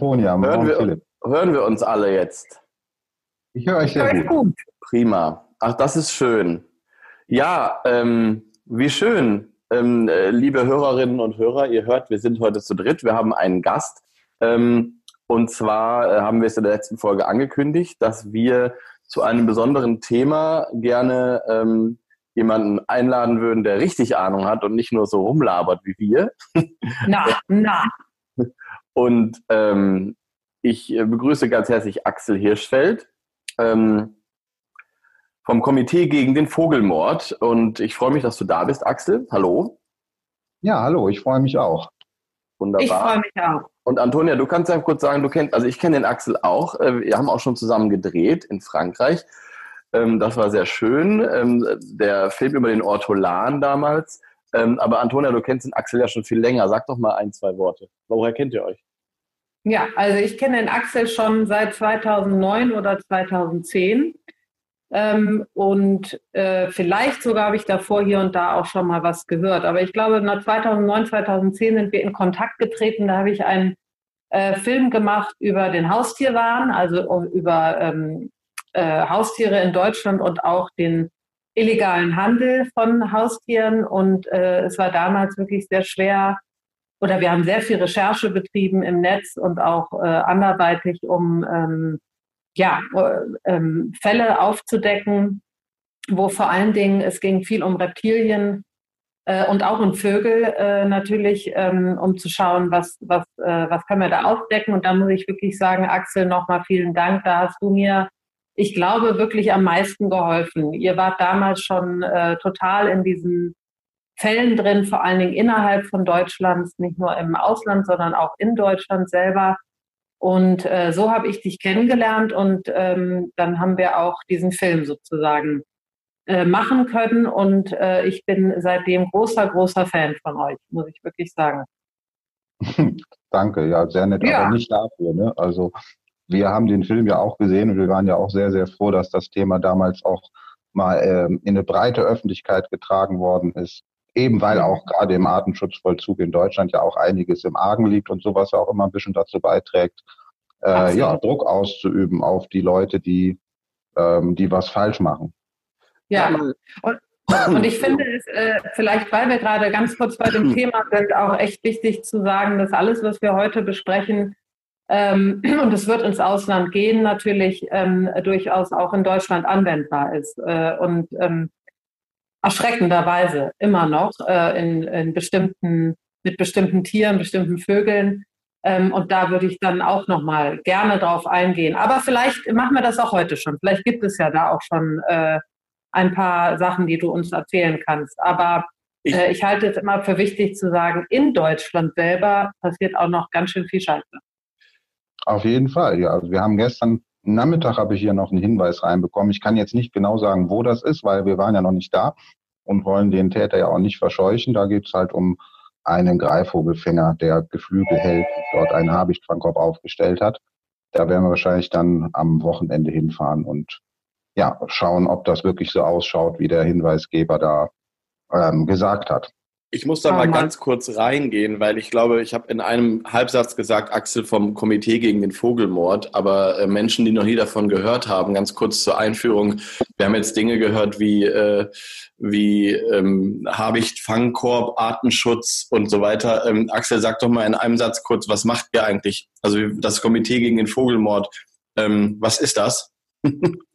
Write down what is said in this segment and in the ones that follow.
Antonia. Morgen, hören, wir, Philipp. hören wir uns alle jetzt? Ich höre euch sehr gut. gut. Prima. Ach, das ist schön. Ja, ähm, wie schön. Ähm, äh, liebe Hörerinnen und Hörer, ihr hört, wir sind heute zu dritt. Wir haben einen Gast. Ähm, und zwar äh, haben wir es in der letzten Folge angekündigt, dass wir zu einem besonderen Thema gerne ähm, jemanden einladen würden, der richtig Ahnung hat und nicht nur so rumlabert wie wir. Na, na. Und ähm, ich begrüße ganz herzlich Axel Hirschfeld ähm, vom Komitee gegen den Vogelmord. Und ich freue mich, dass du da bist, Axel. Hallo. Ja, hallo, ich freue mich auch. Wunderbar. Ich freue mich auch. Und Antonia, du kannst ja kurz sagen, du kennst, also ich kenne den Axel auch. Äh, wir haben auch schon zusammen gedreht in Frankreich. Ähm, das war sehr schön. Ähm, der Film über den Ortolan damals. Ähm, aber Antonia, du kennst den Axel ja schon viel länger. Sag doch mal ein, zwei Worte. Woher kennt ihr euch? Ja, also ich kenne den Axel schon seit 2009 oder 2010. Ähm, und äh, vielleicht sogar habe ich davor hier und da auch schon mal was gehört. Aber ich glaube, nach 2009, 2010 sind wir in Kontakt getreten. Da habe ich einen äh, Film gemacht über den Haustierwahn, also über ähm, äh, Haustiere in Deutschland und auch den illegalen Handel von Haustieren. Und äh, es war damals wirklich sehr schwer, oder wir haben sehr viel Recherche betrieben im Netz und auch äh, anderweitig, um ähm, ja, äh, ähm, Fälle aufzudecken, wo vor allen Dingen es ging viel um Reptilien äh, und auch um Vögel äh, natürlich, ähm, um zu schauen, was, was, äh, was können wir da aufdecken. Und da muss ich wirklich sagen, Axel, nochmal vielen Dank. Da hast du mir, ich glaube, wirklich am meisten geholfen. Ihr wart damals schon äh, total in diesen Fällen drin, vor allen Dingen innerhalb von Deutschlands, nicht nur im Ausland, sondern auch in Deutschland selber. Und äh, so habe ich dich kennengelernt und ähm, dann haben wir auch diesen Film sozusagen äh, machen können. Und äh, ich bin seitdem großer, großer Fan von euch, muss ich wirklich sagen. Danke, ja, sehr nett, ja. aber nicht dafür. Ne? Also wir haben den Film ja auch gesehen und wir waren ja auch sehr, sehr froh, dass das Thema damals auch mal ähm, in eine breite Öffentlichkeit getragen worden ist. Eben weil auch gerade im Artenschutzvollzug in Deutschland ja auch einiges im Argen liegt und sowas ja auch immer ein bisschen dazu beiträgt, äh, ja, Druck auszuüben auf die Leute, die, ähm, die was falsch machen. Ja, und, und ich finde es äh, vielleicht, weil wir gerade ganz kurz bei dem Thema sind, auch echt wichtig zu sagen, dass alles, was wir heute besprechen, ähm, und es wird ins Ausland gehen, natürlich ähm, durchaus auch in Deutschland anwendbar ist. Äh, und ähm, erschreckenderweise immer noch äh, in, in bestimmten, mit bestimmten Tieren, bestimmten Vögeln. Ähm, und da würde ich dann auch nochmal gerne drauf eingehen. Aber vielleicht machen wir das auch heute schon. Vielleicht gibt es ja da auch schon äh, ein paar Sachen, die du uns erzählen kannst. Aber ich, äh, ich halte es immer für wichtig zu sagen, in Deutschland selber passiert auch noch ganz schön viel Scheiße. Auf jeden Fall, ja. Also wir haben gestern Nachmittag habe ich hier noch einen Hinweis reinbekommen. Ich kann jetzt nicht genau sagen, wo das ist, weil wir waren ja noch nicht da und wollen den Täter ja auch nicht verscheuchen. Da geht es halt um einen Greifvogelfänger, der Geflügel hält, dort einen Habichtfangkorb aufgestellt hat. Da werden wir wahrscheinlich dann am Wochenende hinfahren und ja, schauen, ob das wirklich so ausschaut, wie der Hinweisgeber da ähm, gesagt hat. Ich muss da mal ganz kurz reingehen, weil ich glaube, ich habe in einem Halbsatz gesagt, Axel vom Komitee gegen den Vogelmord, aber äh, Menschen, die noch nie davon gehört haben, ganz kurz zur Einführung. Wir haben jetzt Dinge gehört wie, äh, wie ähm, Habicht, Fangkorb, Artenschutz und so weiter. Ähm, Axel, sag doch mal in einem Satz kurz, was macht ihr eigentlich? Also das Komitee gegen den Vogelmord, ähm, was ist das?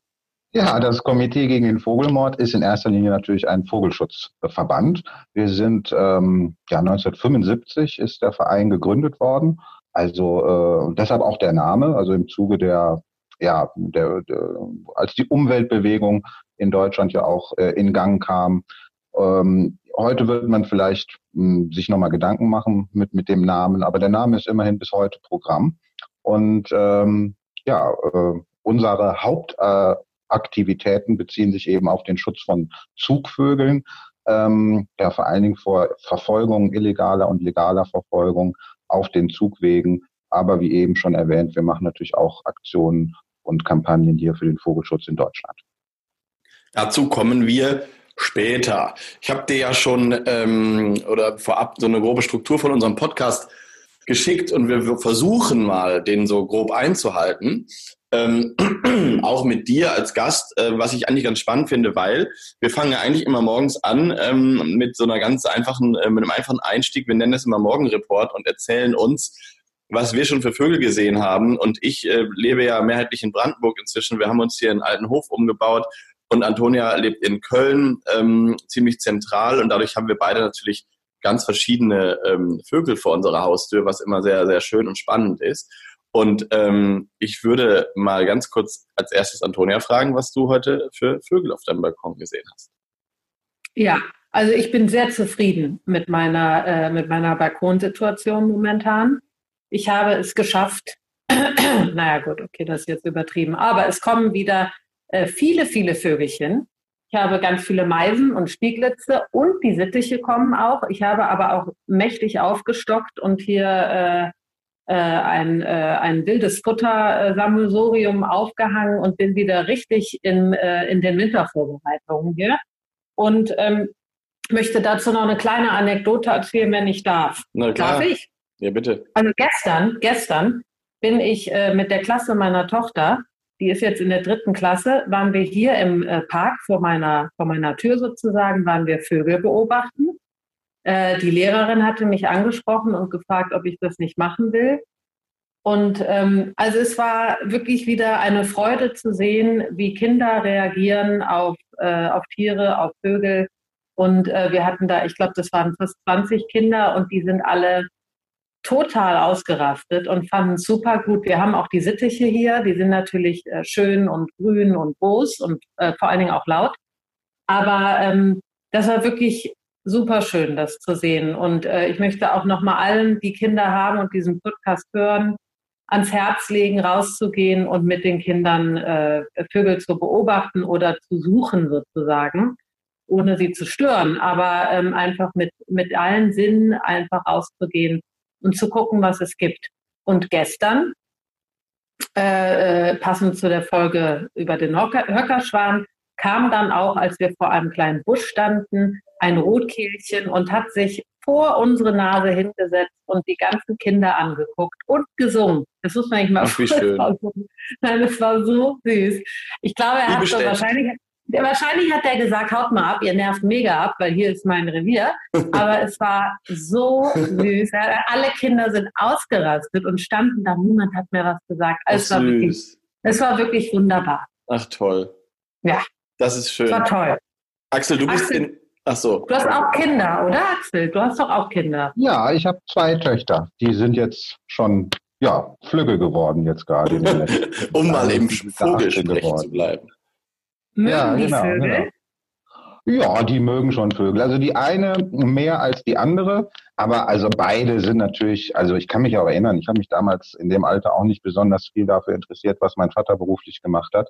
Ja, das Komitee gegen den Vogelmord ist in erster Linie natürlich ein Vogelschutzverband. Wir sind ähm, ja 1975 ist der Verein gegründet worden. Also äh, deshalb auch der Name. Also im Zuge der ja der, der als die Umweltbewegung in Deutschland ja auch äh, in Gang kam. Ähm, heute wird man vielleicht mh, hm, sich nochmal Gedanken machen mit mit dem Namen, aber der Name ist immerhin bis heute Programm. Und ähm, ja, äh, unsere Haupt äh, Aktivitäten beziehen sich eben auf den Schutz von Zugvögeln, ähm, ja, vor allen Dingen vor Verfolgung, illegaler und legaler Verfolgung auf den Zugwegen. Aber wie eben schon erwähnt, wir machen natürlich auch Aktionen und Kampagnen hier für den Vogelschutz in Deutschland. Dazu kommen wir später. Ich habe dir ja schon ähm, oder vorab so eine grobe Struktur von unserem Podcast geschickt und wir versuchen mal, den so grob einzuhalten. Ähm, auch mit dir als Gast, äh, was ich eigentlich ganz spannend finde, weil wir fangen ja eigentlich immer morgens an ähm, mit so einer ganz einfachen, äh, mit einem einfachen Einstieg. Wir nennen es immer Morgenreport und erzählen uns, was wir schon für Vögel gesehen haben. Und ich äh, lebe ja mehrheitlich in Brandenburg inzwischen. Wir haben uns hier einen alten Hof umgebaut und Antonia lebt in Köln, ähm, ziemlich zentral. Und dadurch haben wir beide natürlich ganz verschiedene ähm, Vögel vor unserer Haustür, was immer sehr, sehr schön und spannend ist. Und ähm, ich würde mal ganz kurz als erstes Antonia fragen, was du heute für Vögel auf deinem Balkon gesehen hast. Ja, also ich bin sehr zufrieden mit meiner, äh, mit meiner Balkonsituation momentan. Ich habe es geschafft, naja gut, okay, das ist jetzt übertrieben, aber es kommen wieder äh, viele, viele Vögelchen. Ich habe ganz viele Meisen und Stieglitze und die Sittiche kommen auch. Ich habe aber auch mächtig aufgestockt und hier äh, ein, äh, ein wildes Futtersammelsorium aufgehangen und bin wieder richtig in, äh, in den Wintervorbereitungen hier. Und ähm, möchte dazu noch eine kleine Anekdote erzählen, wenn ich darf. Na klar. Darf ich? Ja, bitte. Also gestern, gestern bin ich äh, mit der Klasse meiner Tochter die ist jetzt in der dritten Klasse, waren wir hier im äh, Park vor meiner, vor meiner Tür sozusagen, waren wir Vögel beobachten. Äh, die Lehrerin hatte mich angesprochen und gefragt, ob ich das nicht machen will. Und ähm, also es war wirklich wieder eine Freude zu sehen, wie Kinder reagieren auf, äh, auf Tiere, auf Vögel. Und äh, wir hatten da, ich glaube, das waren fast 20 Kinder und die sind alle total ausgerastet und fanden super gut. Wir haben auch die Sittiche hier, die sind natürlich äh, schön und grün und groß und äh, vor allen Dingen auch laut. Aber ähm, das war wirklich super schön, das zu sehen. Und äh, ich möchte auch nochmal allen, die Kinder haben und diesen Podcast hören, ans Herz legen, rauszugehen und mit den Kindern äh, Vögel zu beobachten oder zu suchen sozusagen, ohne sie zu stören, aber ähm, einfach mit, mit allen Sinnen einfach auszugehen und zu gucken, was es gibt. Und gestern, äh, äh, passend zu der Folge über den Höckerschwan, kam dann auch, als wir vor einem kleinen Busch standen, ein Rotkehlchen und hat sich vor unsere Nase hingesetzt und die ganzen Kinder angeguckt und gesungen. Das muss man nicht mal Ach, wie schön. Nein, es war so süß. Ich glaube, er hat so wahrscheinlich, Wahrscheinlich hat er gesagt, haut mal ab, ihr nervt mega ab, weil hier ist mein Revier. Aber es war so süß. Alle Kinder sind ausgerastet und standen da. Niemand hat mir was gesagt. Also es, war wirklich, es war wirklich wunderbar. Ach toll. Ja. Das ist schön. Es war toll. Axel, du bist in. Ach so. Du hast auch Kinder, oder Axel? Du hast doch auch Kinder. Ja, ich habe zwei Töchter. Die sind jetzt schon ja, Flügge geworden jetzt gerade. um mal im Vogelsprechen zu bleiben. Mögen ja, die genau, Vögel? Genau. Ja, die mögen schon Vögel. Also die eine mehr als die andere, aber also beide sind natürlich, also ich kann mich auch erinnern, ich habe mich damals in dem Alter auch nicht besonders viel dafür interessiert, was mein Vater beruflich gemacht hat.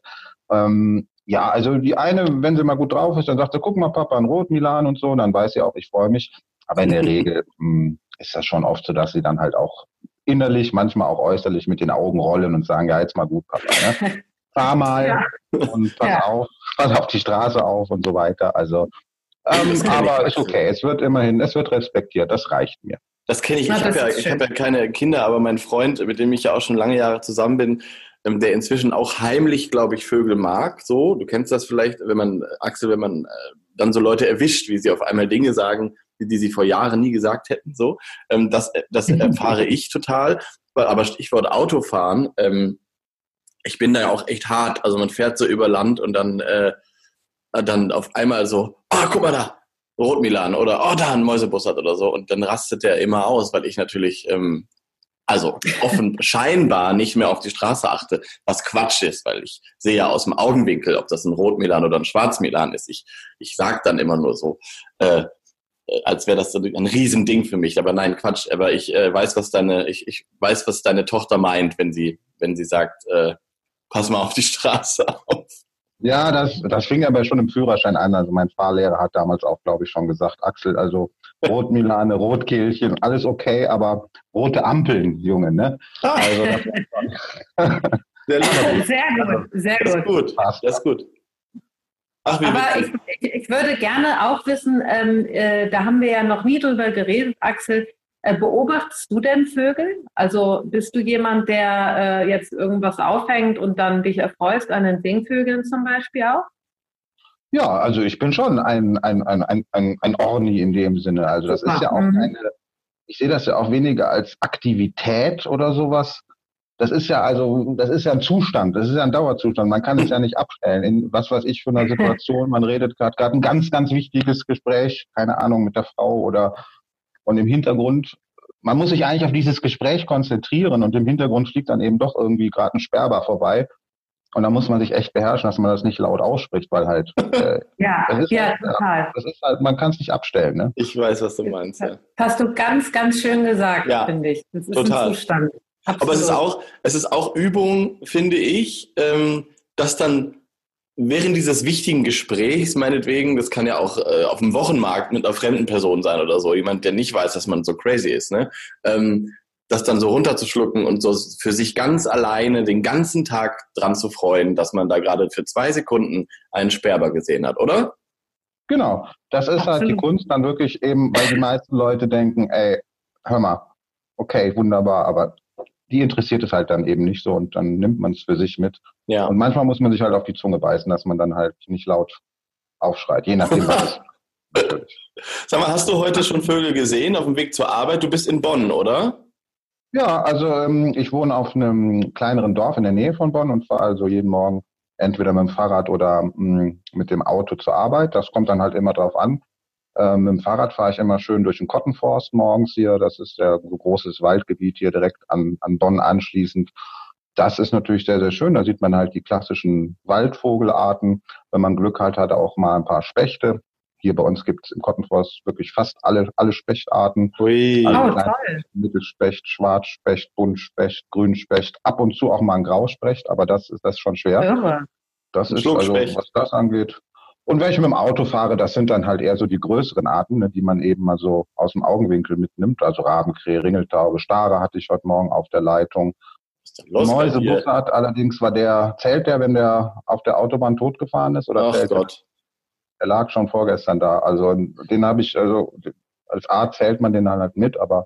Ähm, ja, also die eine, wenn sie mal gut drauf ist, dann sagt sie, guck mal, Papa, ein Rot Milan und so, dann weiß sie auch, ich freue mich. Aber in der Regel mh, hm, ist das schon oft so, dass sie dann halt auch innerlich, manchmal auch äußerlich mit den Augen rollen und sagen, ja, jetzt mal gut, Papa. Ne? fahr mal ja. und pass ja. auf, pass auf die Straße auf und so weiter. Also, ähm, aber ist okay. Es wird immerhin, es wird respektiert. Das reicht mir. Das kenne ich. Ich habe ja, hab ja keine Kinder, aber mein Freund, mit dem ich ja auch schon lange Jahre zusammen bin, der inzwischen auch heimlich, glaube ich, Vögel mag. So, du kennst das vielleicht, wenn man, Axel, wenn man äh, dann so Leute erwischt, wie sie auf einmal Dinge sagen, die, die sie vor Jahren nie gesagt hätten. So, ähm, das, das erfahre ich total. Aber Stichwort Autofahren. Ähm, ich bin da ja auch echt hart. Also man fährt so über Land und dann, äh, dann auf einmal so, ah, guck mal da, Rotmilan oder oh, da ein Mäusebus hat oder so. Und dann rastet der immer aus, weil ich natürlich, ähm, also offen scheinbar nicht mehr auf die Straße achte, was Quatsch ist, weil ich sehe ja aus dem Augenwinkel, ob das ein Rotmilan oder ein Schwarzmilan ist. Ich, ich sag dann immer nur so, äh, äh als wäre das ein Riesending für mich. Aber nein, Quatsch. Aber ich äh, weiß, was deine, ich, ich weiß, was deine Tochter meint, wenn sie, wenn sie sagt, äh, pass mal auf die Straße auf. Ja, das, das fing aber schon im Führerschein an. Also mein Fahrlehrer hat damals auch, glaube ich, schon gesagt, Axel, also Rotmilane, Rotkehlchen, alles okay, aber rote Ampeln, Junge, ne? Also sehr, sehr gut, sehr gut. Das ist gut. Das ist gut. Ach, aber ich, ich, würde gerne auch wissen, ähm, äh, da haben wir ja noch nie drüber geredet, Axel, beobachtest du denn Vögel? Also bist du jemand, der äh, jetzt irgendwas aufhängt und dann dich erfreust an den Singvögeln zum Beispiel auch? Ja, also ich bin schon ein, ein, ein, ein, ein, ein Orni in dem Sinne. Also das Super. ist ja auch mhm. eine, ich sehe das ja auch weniger als Aktivität oder sowas. Das ist ja also, das ist ja ein Zustand, das ist ja ein Dauerzustand. Man kann es ja nicht abstellen. In was weiß ich für einer Situation, man redet gerade gerade ein ganz, ganz wichtiges Gespräch, keine Ahnung, mit der Frau oder und im Hintergrund, man muss sich eigentlich auf dieses Gespräch konzentrieren und im Hintergrund fliegt dann eben doch irgendwie gerade ein Sperber vorbei und da muss man sich echt beherrschen, dass man das nicht laut ausspricht, weil halt. Äh, ja, ja, halt, total. Das ist halt, man kann es nicht abstellen. Ne? Ich weiß, was du meinst. Ja. Hast du ganz, ganz schön gesagt, ja, finde ich. Das ist total. ein Zustand. Absolut. Aber es ist auch, es ist auch Übung, finde ich, ähm, dass dann während dieses wichtigen Gesprächs, meinetwegen, das kann ja auch äh, auf dem Wochenmarkt mit einer fremden Person sein oder so, jemand, der nicht weiß, dass man so crazy ist, ne? Ähm, das dann so runterzuschlucken und so für sich ganz alleine den ganzen Tag dran zu freuen, dass man da gerade für zwei Sekunden einen Sperber gesehen hat, oder? Genau. Das ist Absolut. halt die Kunst dann wirklich eben, weil die meisten Leute denken, ey, hör mal, okay, wunderbar, aber die interessiert es halt dann eben nicht so und dann nimmt man es für sich mit. Ja. Und manchmal muss man sich halt auf die Zunge beißen, dass man dann halt nicht laut aufschreit, je nachdem, was Sag mal, hast du heute schon Vögel gesehen auf dem Weg zur Arbeit? Du bist in Bonn, oder? Ja, also ähm, ich wohne auf einem kleineren Dorf in der Nähe von Bonn und fahre also jeden Morgen entweder mit dem Fahrrad oder mm, mit dem Auto zur Arbeit. Das kommt dann halt immer drauf an. Ähm, mit dem Fahrrad fahre ich immer schön durch den Kottenforst morgens hier. Das ist ja so großes Waldgebiet hier direkt an, an Bonn anschließend. Das ist natürlich sehr, sehr schön. Da sieht man halt die klassischen Waldvogelarten. Wenn man Glück hat, hat er auch mal ein paar Spechte. Hier bei uns gibt es im Kottenforst wirklich fast alle, alle Spechtarten. Ui. Also oh, toll. Mittelspecht, Schwarzspecht, Buntspecht, Grünspecht, ab und zu auch mal ein Grauspecht, aber das ist das ist schon schwer. Irre. Das ist also, was das angeht. Und wenn ich mit dem Auto fahre, das sind dann halt eher so die größeren Arten, ne, die man eben mal so aus dem Augenwinkel mitnimmt. Also Rabenkrähe, Ringeltaube, Stare hatte ich heute Morgen auf der Leitung. Mäusebussard allerdings war der, zählt der, wenn der auf der Autobahn totgefahren ist? Oder Ach Gott. Der? Der lag schon vorgestern da. Also den habe ich, also als Art zählt man den halt mit, aber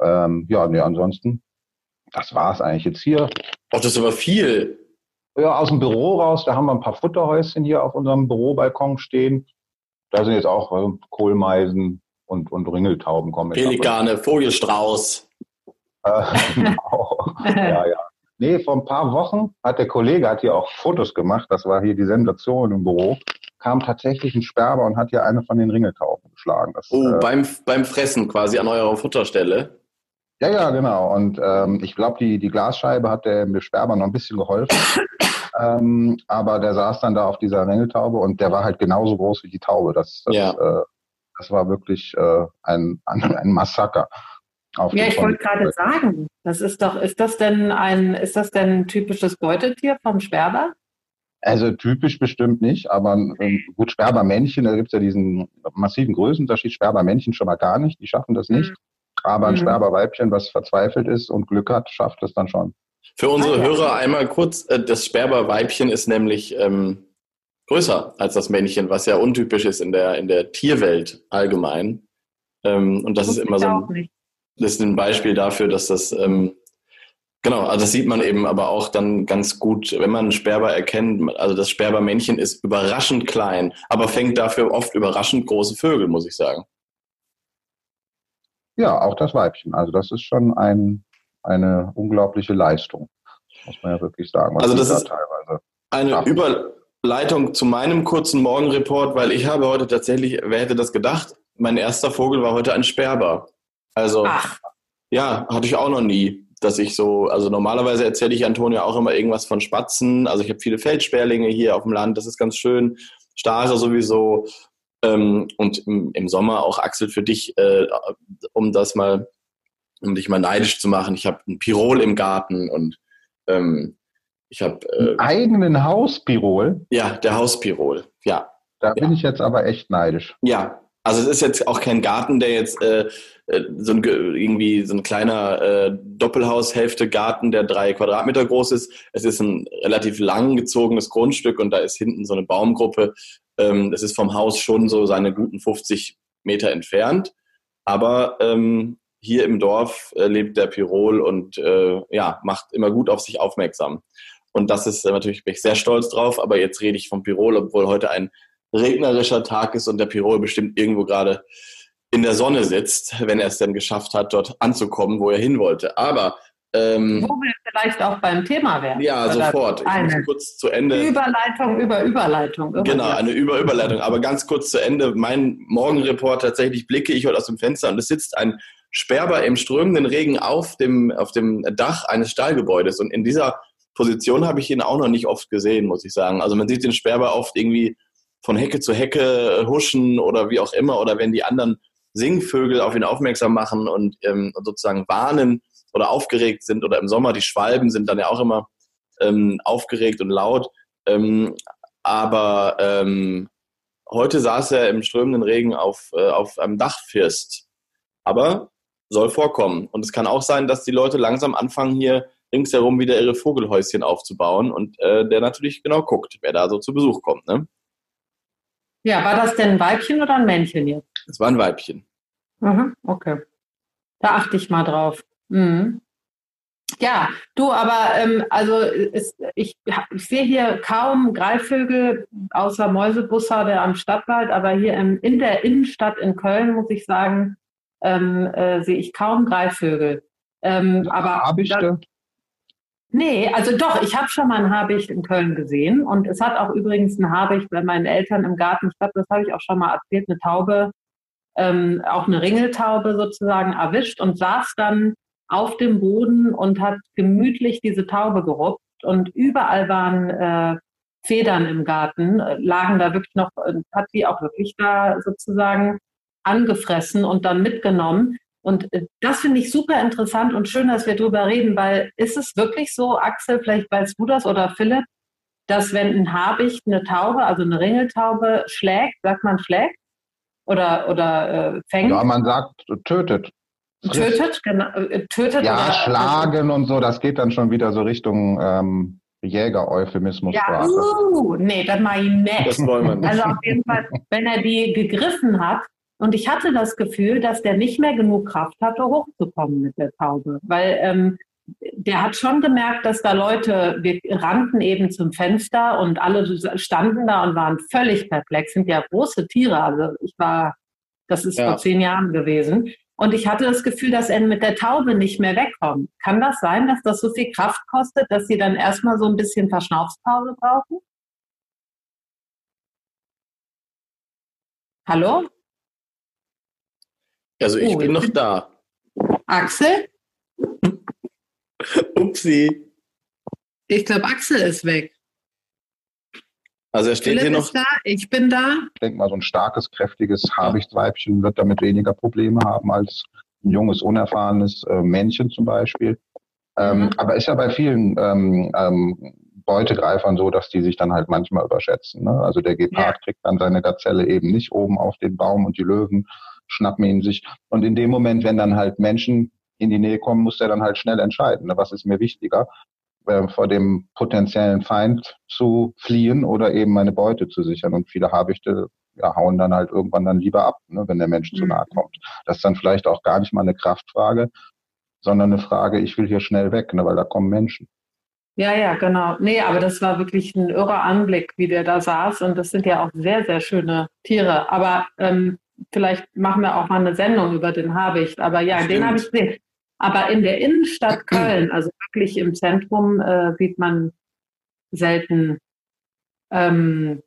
ähm, ja, nee, ansonsten, das war es eigentlich jetzt hier. Ach, das ist aber viel. Ja, aus dem Büro raus, da haben wir ein paar Futterhäuschen hier auf unserem Bürobalkon stehen. Da sind jetzt auch äh, Kohlmeisen und, und Ringeltauben kommen. Pelikane, Vogelstrauß. Äh, genau. ja, ja. Nee, vor ein paar Wochen hat der Kollege hat hier auch Fotos gemacht. Das war hier die Sensation im Büro kam tatsächlich ein Sperber und hat hier eine von den Ringeltauben geschlagen. Das, oh, äh, beim, beim Fressen quasi an eurer Futterstelle? Ja, ja, genau. Und ähm, ich glaube, die, die Glasscheibe hat dem Sperber noch ein bisschen geholfen. ähm, aber der saß dann da auf dieser Ringeltaube und der war halt genauso groß wie die Taube. Das, das, ja. äh, das war wirklich äh, ein, ein Massaker. ja, ich wollte gerade sagen, das ist doch, ist das denn ein, ist das denn ein typisches Beutetier vom Sperber? Also typisch bestimmt nicht, aber gut, Sperbermännchen, da gibt es ja diesen massiven Größenunterschied. Sperbermännchen schon mal gar nicht, die schaffen das nicht. Mhm. Aber ein mhm. Sperberweibchen, was verzweifelt ist und Glück hat, schafft es dann schon. Für unsere ah. Hörer einmal kurz, äh, das Sperberweibchen ist nämlich ähm, größer als das Männchen, was ja untypisch ist in der, in der Tierwelt allgemein. Ähm, und das, das ist immer so ein, das ist ein Beispiel dafür, dass das ähm, Genau, also das sieht man eben aber auch dann ganz gut, wenn man einen Sperber erkennt. Also das Sperbermännchen ist überraschend klein, aber fängt dafür oft überraschend große Vögel, muss ich sagen. Ja, auch das Weibchen. Also das ist schon ein, eine unglaubliche Leistung, muss man ja wirklich sagen. also das da ist teilweise eine schaffen. Überleitung zu meinem kurzen Morgenreport, weil ich habe heute tatsächlich, wer hätte das gedacht, mein erster Vogel war heute ein Sperber. Also Ach. ja, hatte ich auch noch nie dass ich so, also normalerweise erzähle ich Antonio auch immer irgendwas von Spatzen. Also ich habe viele Feldsperlinge hier auf dem Land, das ist ganz schön. Stare sowieso. Ähm, und im, im, Sommer auch Axel für dich, äh, um das mal, um dich mal neidisch zu machen. Ich habe ein Pirol im Garten und ähm, ich habe äh, eigenen Hauspirol. Ja, der Hauspirol. Ja. Da bin ja. ich jetzt aber echt neidisch. Ja, also es ist jetzt auch kein Garten, der jetzt äh, äh, so ein irgendwie so ein kleiner äh, Doppelhaushälfte Garten, der drei Quadratmeter groß ist. Es ist ein relativ lang gezogenes Grundstück und da ist hinten so eine Baumgruppe. Ähm, es ist vom Haus schon so seine guten 50 Meter entfernt. Aber ähm, hier im Dorf äh, lebt der Pirol und äh, ja, macht immer gut auf sich aufmerksam. Und das ist äh, natürlich, bin ich sehr stolz drauf, aber jetzt rede ich vom Pirol, obwohl heute ein regnerischer Tag ist und der Pirol bestimmt irgendwo gerade in der Sonne sitzt, wenn er es denn geschafft hat, dort anzukommen, wo er hin wollte. Aber ähm, Wo wir vielleicht auch beim Thema wären. Ja, sofort. Ich eine muss kurz zu Ende. Überleitung über Überleitung. Genau, eine Über-Überleitung. Aber ganz kurz zu Ende. Mein Morgenreport tatsächlich blicke ich heute aus dem Fenster und es sitzt ein Sperber im strömenden Regen auf dem, auf dem Dach eines Stahlgebäudes. Und in dieser Position habe ich ihn auch noch nicht oft gesehen, muss ich sagen. Also man sieht den Sperber oft irgendwie von Hecke zu Hecke huschen oder wie auch immer. Oder wenn die anderen Singvögel auf ihn aufmerksam machen und ähm, sozusagen warnen, oder aufgeregt sind oder im Sommer, die Schwalben sind dann ja auch immer ähm, aufgeregt und laut. Ähm, aber ähm, heute saß er im strömenden Regen auf, äh, auf einem Dachfirst. Aber soll vorkommen. Und es kann auch sein, dass die Leute langsam anfangen, hier ringsherum wieder ihre Vogelhäuschen aufzubauen und äh, der natürlich genau guckt, wer da so zu Besuch kommt. Ne? Ja, war das denn ein Weibchen oder ein Männchen jetzt? Es war ein Weibchen. Mhm, okay. Da achte ich mal drauf. Mhm. Ja, du, aber ähm, also es, ich, ich, sehe hier kaum Greifvögel außer Mäusebussarde am Stadtwald, aber hier im, in der Innenstadt in Köln, muss ich sagen, ähm, äh, sehe ich kaum Greifvögel. Ähm, aber Habichte? Nee, also doch, ich habe schon mal ein Habicht in Köln gesehen und es hat auch übrigens ein Habicht bei meinen Eltern im Garten, ich glaube, das habe ich auch schon mal erzählt, eine Taube, ähm, auch eine Ringeltaube sozusagen erwischt und saß dann auf dem Boden und hat gemütlich diese Taube gerupft und überall waren äh, Federn im Garten, äh, lagen da wirklich noch, äh, hat die auch wirklich da sozusagen angefressen und dann mitgenommen. Und äh, das finde ich super interessant und schön, dass wir darüber reden, weil ist es wirklich so, Axel, vielleicht weißt du das oder Philipp, dass wenn ein Habicht eine Taube, also eine Ringeltaube schlägt, sagt man schlägt oder, oder äh, fängt? Ja, man sagt tötet. Tötet, genau, tötet. Ja, oder, schlagen und so, das geht dann schon wieder so Richtung ähm, Jäger-Euphemismus. Ja, uh, nee, das mache ich nicht. Das wollen wir nicht. Also auf jeden Fall, wenn er die gegriffen hat, und ich hatte das Gefühl, dass der nicht mehr genug Kraft hatte, hochzukommen mit der Taube. Weil ähm, der hat schon gemerkt, dass da Leute, wir rannten eben zum Fenster und alle standen da und waren völlig perplex. Sind ja große Tiere. Also ich war, das ist ja. vor zehn Jahren gewesen. Und ich hatte das Gefühl, dass er mit der Taube nicht mehr wegkommt. Kann das sein, dass das so viel Kraft kostet, dass sie dann erstmal so ein bisschen Verschnaufspause brauchen? Hallo? Also ich oh, bin noch da. Axel? Upsi. Ich glaube, Axel ist weg. Also er steht Philipp hier noch. da, ich bin da. Ich denke mal, so ein starkes, kräftiges Habichtsweibchen wird damit weniger Probleme haben als ein junges, unerfahrenes äh, Männchen zum Beispiel. Ähm, mhm. Aber ist ja bei vielen ähm, ähm, Beutegreifern so, dass die sich dann halt manchmal überschätzen. Ne? Also der Gepard ja. kriegt dann seine Gazelle eben nicht oben auf den Baum und die Löwen schnappen ihn sich. Und in dem Moment, wenn dann halt Menschen in die Nähe kommen, muss er dann halt schnell entscheiden, ne? was ist mir wichtiger äh, vor dem potenziellen Feind zu fliehen oder eben meine Beute zu sichern. Und viele Habichte ja, hauen dann halt irgendwann dann lieber ab, ne, wenn der Mensch mhm. zu nahe kommt. Das ist dann vielleicht auch gar nicht mal eine Kraftfrage, sondern eine Frage, ich will hier schnell weg, ne, weil da kommen Menschen. Ja, ja, genau. Nee, aber das war wirklich ein irrer Anblick, wie der da saß. Und das sind ja auch sehr, sehr schöne Tiere. Aber ähm, vielleicht machen wir auch mal eine Sendung über den Habicht. Aber ja, Stimmt. den habe ich gesehen. Aber in der Innenstadt Köln, also wirklich im Zentrum, äh, sieht man selten ähm,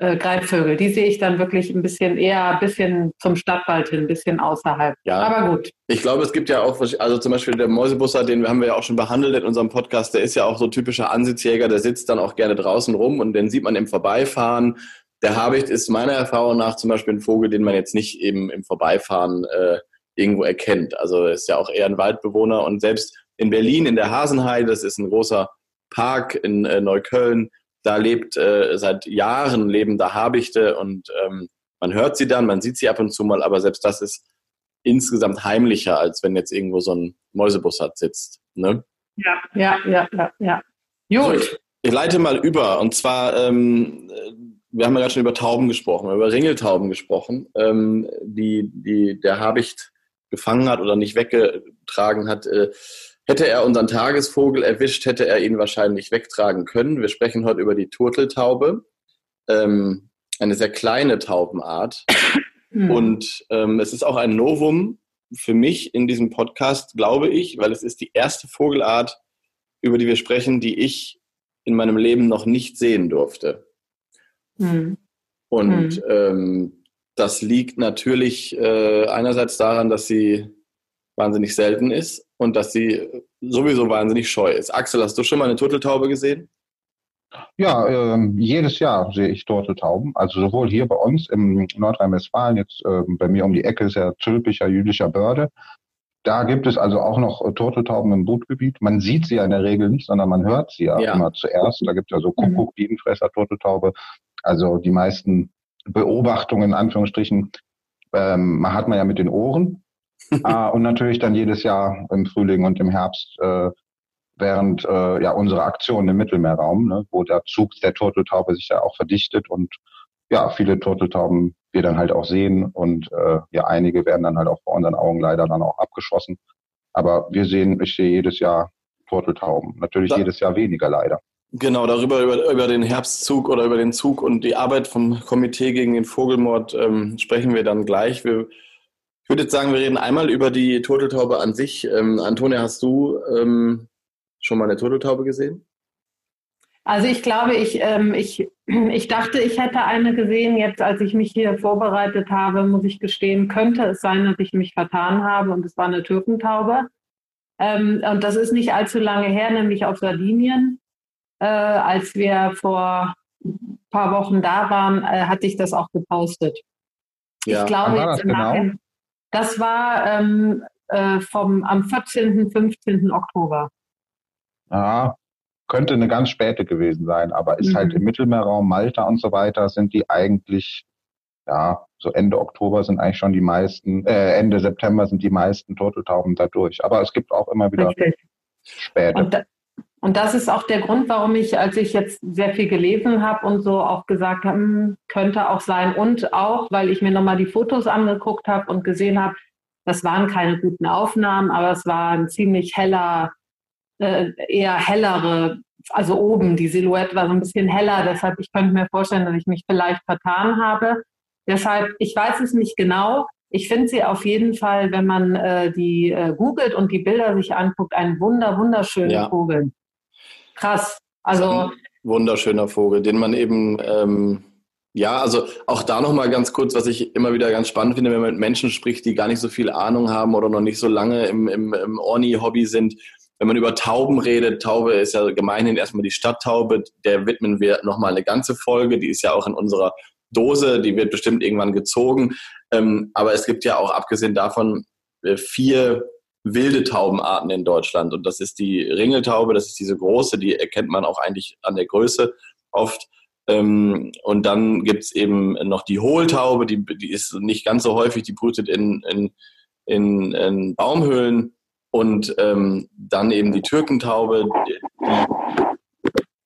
äh, Greifvögel. Die sehe ich dann wirklich ein bisschen eher ein bisschen zum Stadtwald hin, ein bisschen außerhalb. Ja, aber gut. Ich glaube, es gibt ja auch, also zum Beispiel der Mäusebusser, den haben wir ja auch schon behandelt in unserem Podcast, der ist ja auch so typischer Ansitzjäger, der sitzt dann auch gerne draußen rum und den sieht man im Vorbeifahren. Der Habicht ist meiner Erfahrung nach zum Beispiel ein Vogel, den man jetzt nicht eben im Vorbeifahren äh, irgendwo erkennt. Also ist ja auch eher ein Waldbewohner und selbst in Berlin in der Hasenheide, das ist ein großer Park in äh, Neukölln, da lebt äh, seit Jahren leben da Habichte und ähm, man hört sie dann, man sieht sie ab und zu mal, aber selbst das ist insgesamt heimlicher, als wenn jetzt irgendwo so ein Mäusebussard sitzt. Ne? Ja, ja, ja, ja, ja. Gut. So, ich leite mal über und zwar ähm, wir haben ja gerade schon über Tauben gesprochen, über Ringeltauben gesprochen. Ähm, die, die, der Habicht gefangen hat oder nicht weggetragen hat. Äh, hätte er unseren Tagesvogel erwischt, hätte er ihn wahrscheinlich wegtragen können. Wir sprechen heute über die Turteltaube, ähm, eine sehr kleine Taubenart. Mhm. Und ähm, es ist auch ein Novum für mich in diesem Podcast, glaube ich, weil es ist die erste Vogelart, über die wir sprechen, die ich in meinem Leben noch nicht sehen durfte. Mhm. Und mhm. Ähm, das liegt natürlich äh, einerseits daran, dass sie wahnsinnig selten ist und dass sie sowieso wahnsinnig scheu ist. Axel, hast du schon mal eine Turteltaube gesehen? Ja, äh, jedes Jahr sehe ich Turteltauben. Also sowohl hier bei uns im Nordrhein-Westfalen, jetzt äh, bei mir um die Ecke ist ja Zülpicher jüdischer Börde. Da gibt es also auch noch äh, Turteltauben im Brutgebiet. Man sieht sie ja in der Regel nicht, sondern man hört sie ja, ja. immer zuerst. Da gibt es ja so mhm. Kuckuck, Bienenfresser, Turteltaube. Also die meisten Beobachtungen in Anführungsstrichen ähm, hat man ja mit den Ohren. ah, und natürlich dann jedes Jahr im Frühling und im Herbst äh, während äh, ja unsere Aktion im Mittelmeerraum, ne, wo der Zug der Turteltaube sich ja auch verdichtet und ja, viele Turteltauben wir dann halt auch sehen und äh, ja, einige werden dann halt auch vor unseren Augen leider dann auch abgeschossen. Aber wir sehen, ich sehe jedes Jahr Turteltauben. Natürlich da, jedes Jahr weniger leider. Genau, darüber über, über den Herbstzug oder über den Zug und die Arbeit vom Komitee gegen den Vogelmord ähm, sprechen wir dann gleich. Wir, ich würde jetzt sagen, wir reden einmal über die Turteltaube an sich. Ähm, Antonia, hast du ähm, schon mal eine Turteltaube gesehen? Also ich glaube, ich, ähm, ich, ich dachte, ich hätte eine gesehen. Jetzt, als ich mich hier vorbereitet habe, muss ich gestehen, könnte es sein, dass ich mich vertan habe und es war eine Türkentaube. Ähm, und das ist nicht allzu lange her, nämlich auf Sardinien. Äh, als wir vor ein paar Wochen da waren, äh, hatte ich das auch gepostet. Ja. Ich glaube, war das, genau? das war ähm, äh, vom, am 14., 15. Oktober. Ja, könnte eine ganz späte gewesen sein, aber ist halt mhm. halt im Mittelmeerraum, Malta und so weiter, sind die eigentlich, ja, so Ende Oktober sind eigentlich schon die meisten, äh, Ende September sind die meisten Turteltauben da durch. Aber es gibt auch immer wieder Richtig. späte. Und, da, und, das ist auch der Grund, warum ich, als ich jetzt sehr viel gelesen habe und so auch gesagt habe, hm, könnte auch sein. Und auch, weil ich mir nochmal die Fotos angeguckt habe und gesehen habe, das waren keine guten Aufnahmen, aber es war ein ziemlich heller äh, eher hellere, also oben, die Silhouette war so ein bisschen heller, deshalb ich könnte mir vorstellen, dass ich mich vielleicht vertan habe. Deshalb, ich weiß es nicht genau. Ich finde sie auf jeden Fall, wenn man äh, die äh, googelt und die Bilder sich anguckt, ein wunder, wunderschöner ja. Vogel. Krass. Also wunderschöner Vogel, den man eben ähm, ja, also auch da nochmal ganz kurz, was ich immer wieder ganz spannend finde, wenn man mit Menschen spricht, die gar nicht so viel Ahnung haben oder noch nicht so lange im, im, im Orni-Hobby sind, wenn man über Tauben redet, Taube ist ja gemeinhin erstmal die Stadttaube, der widmen wir nochmal eine ganze Folge, die ist ja auch in unserer Dose, die wird bestimmt irgendwann gezogen. Ähm, aber es gibt ja auch abgesehen davon äh, vier wilde Taubenarten in Deutschland. Und das ist die Ringeltaube, das ist diese große, die erkennt man auch eigentlich an der Größe oft. Ähm, und dann gibt's eben noch die Hohltaube, die, die ist nicht ganz so häufig, die brütet in, in, in, in Baumhöhlen. Und ähm, dann eben die Türkentaube, die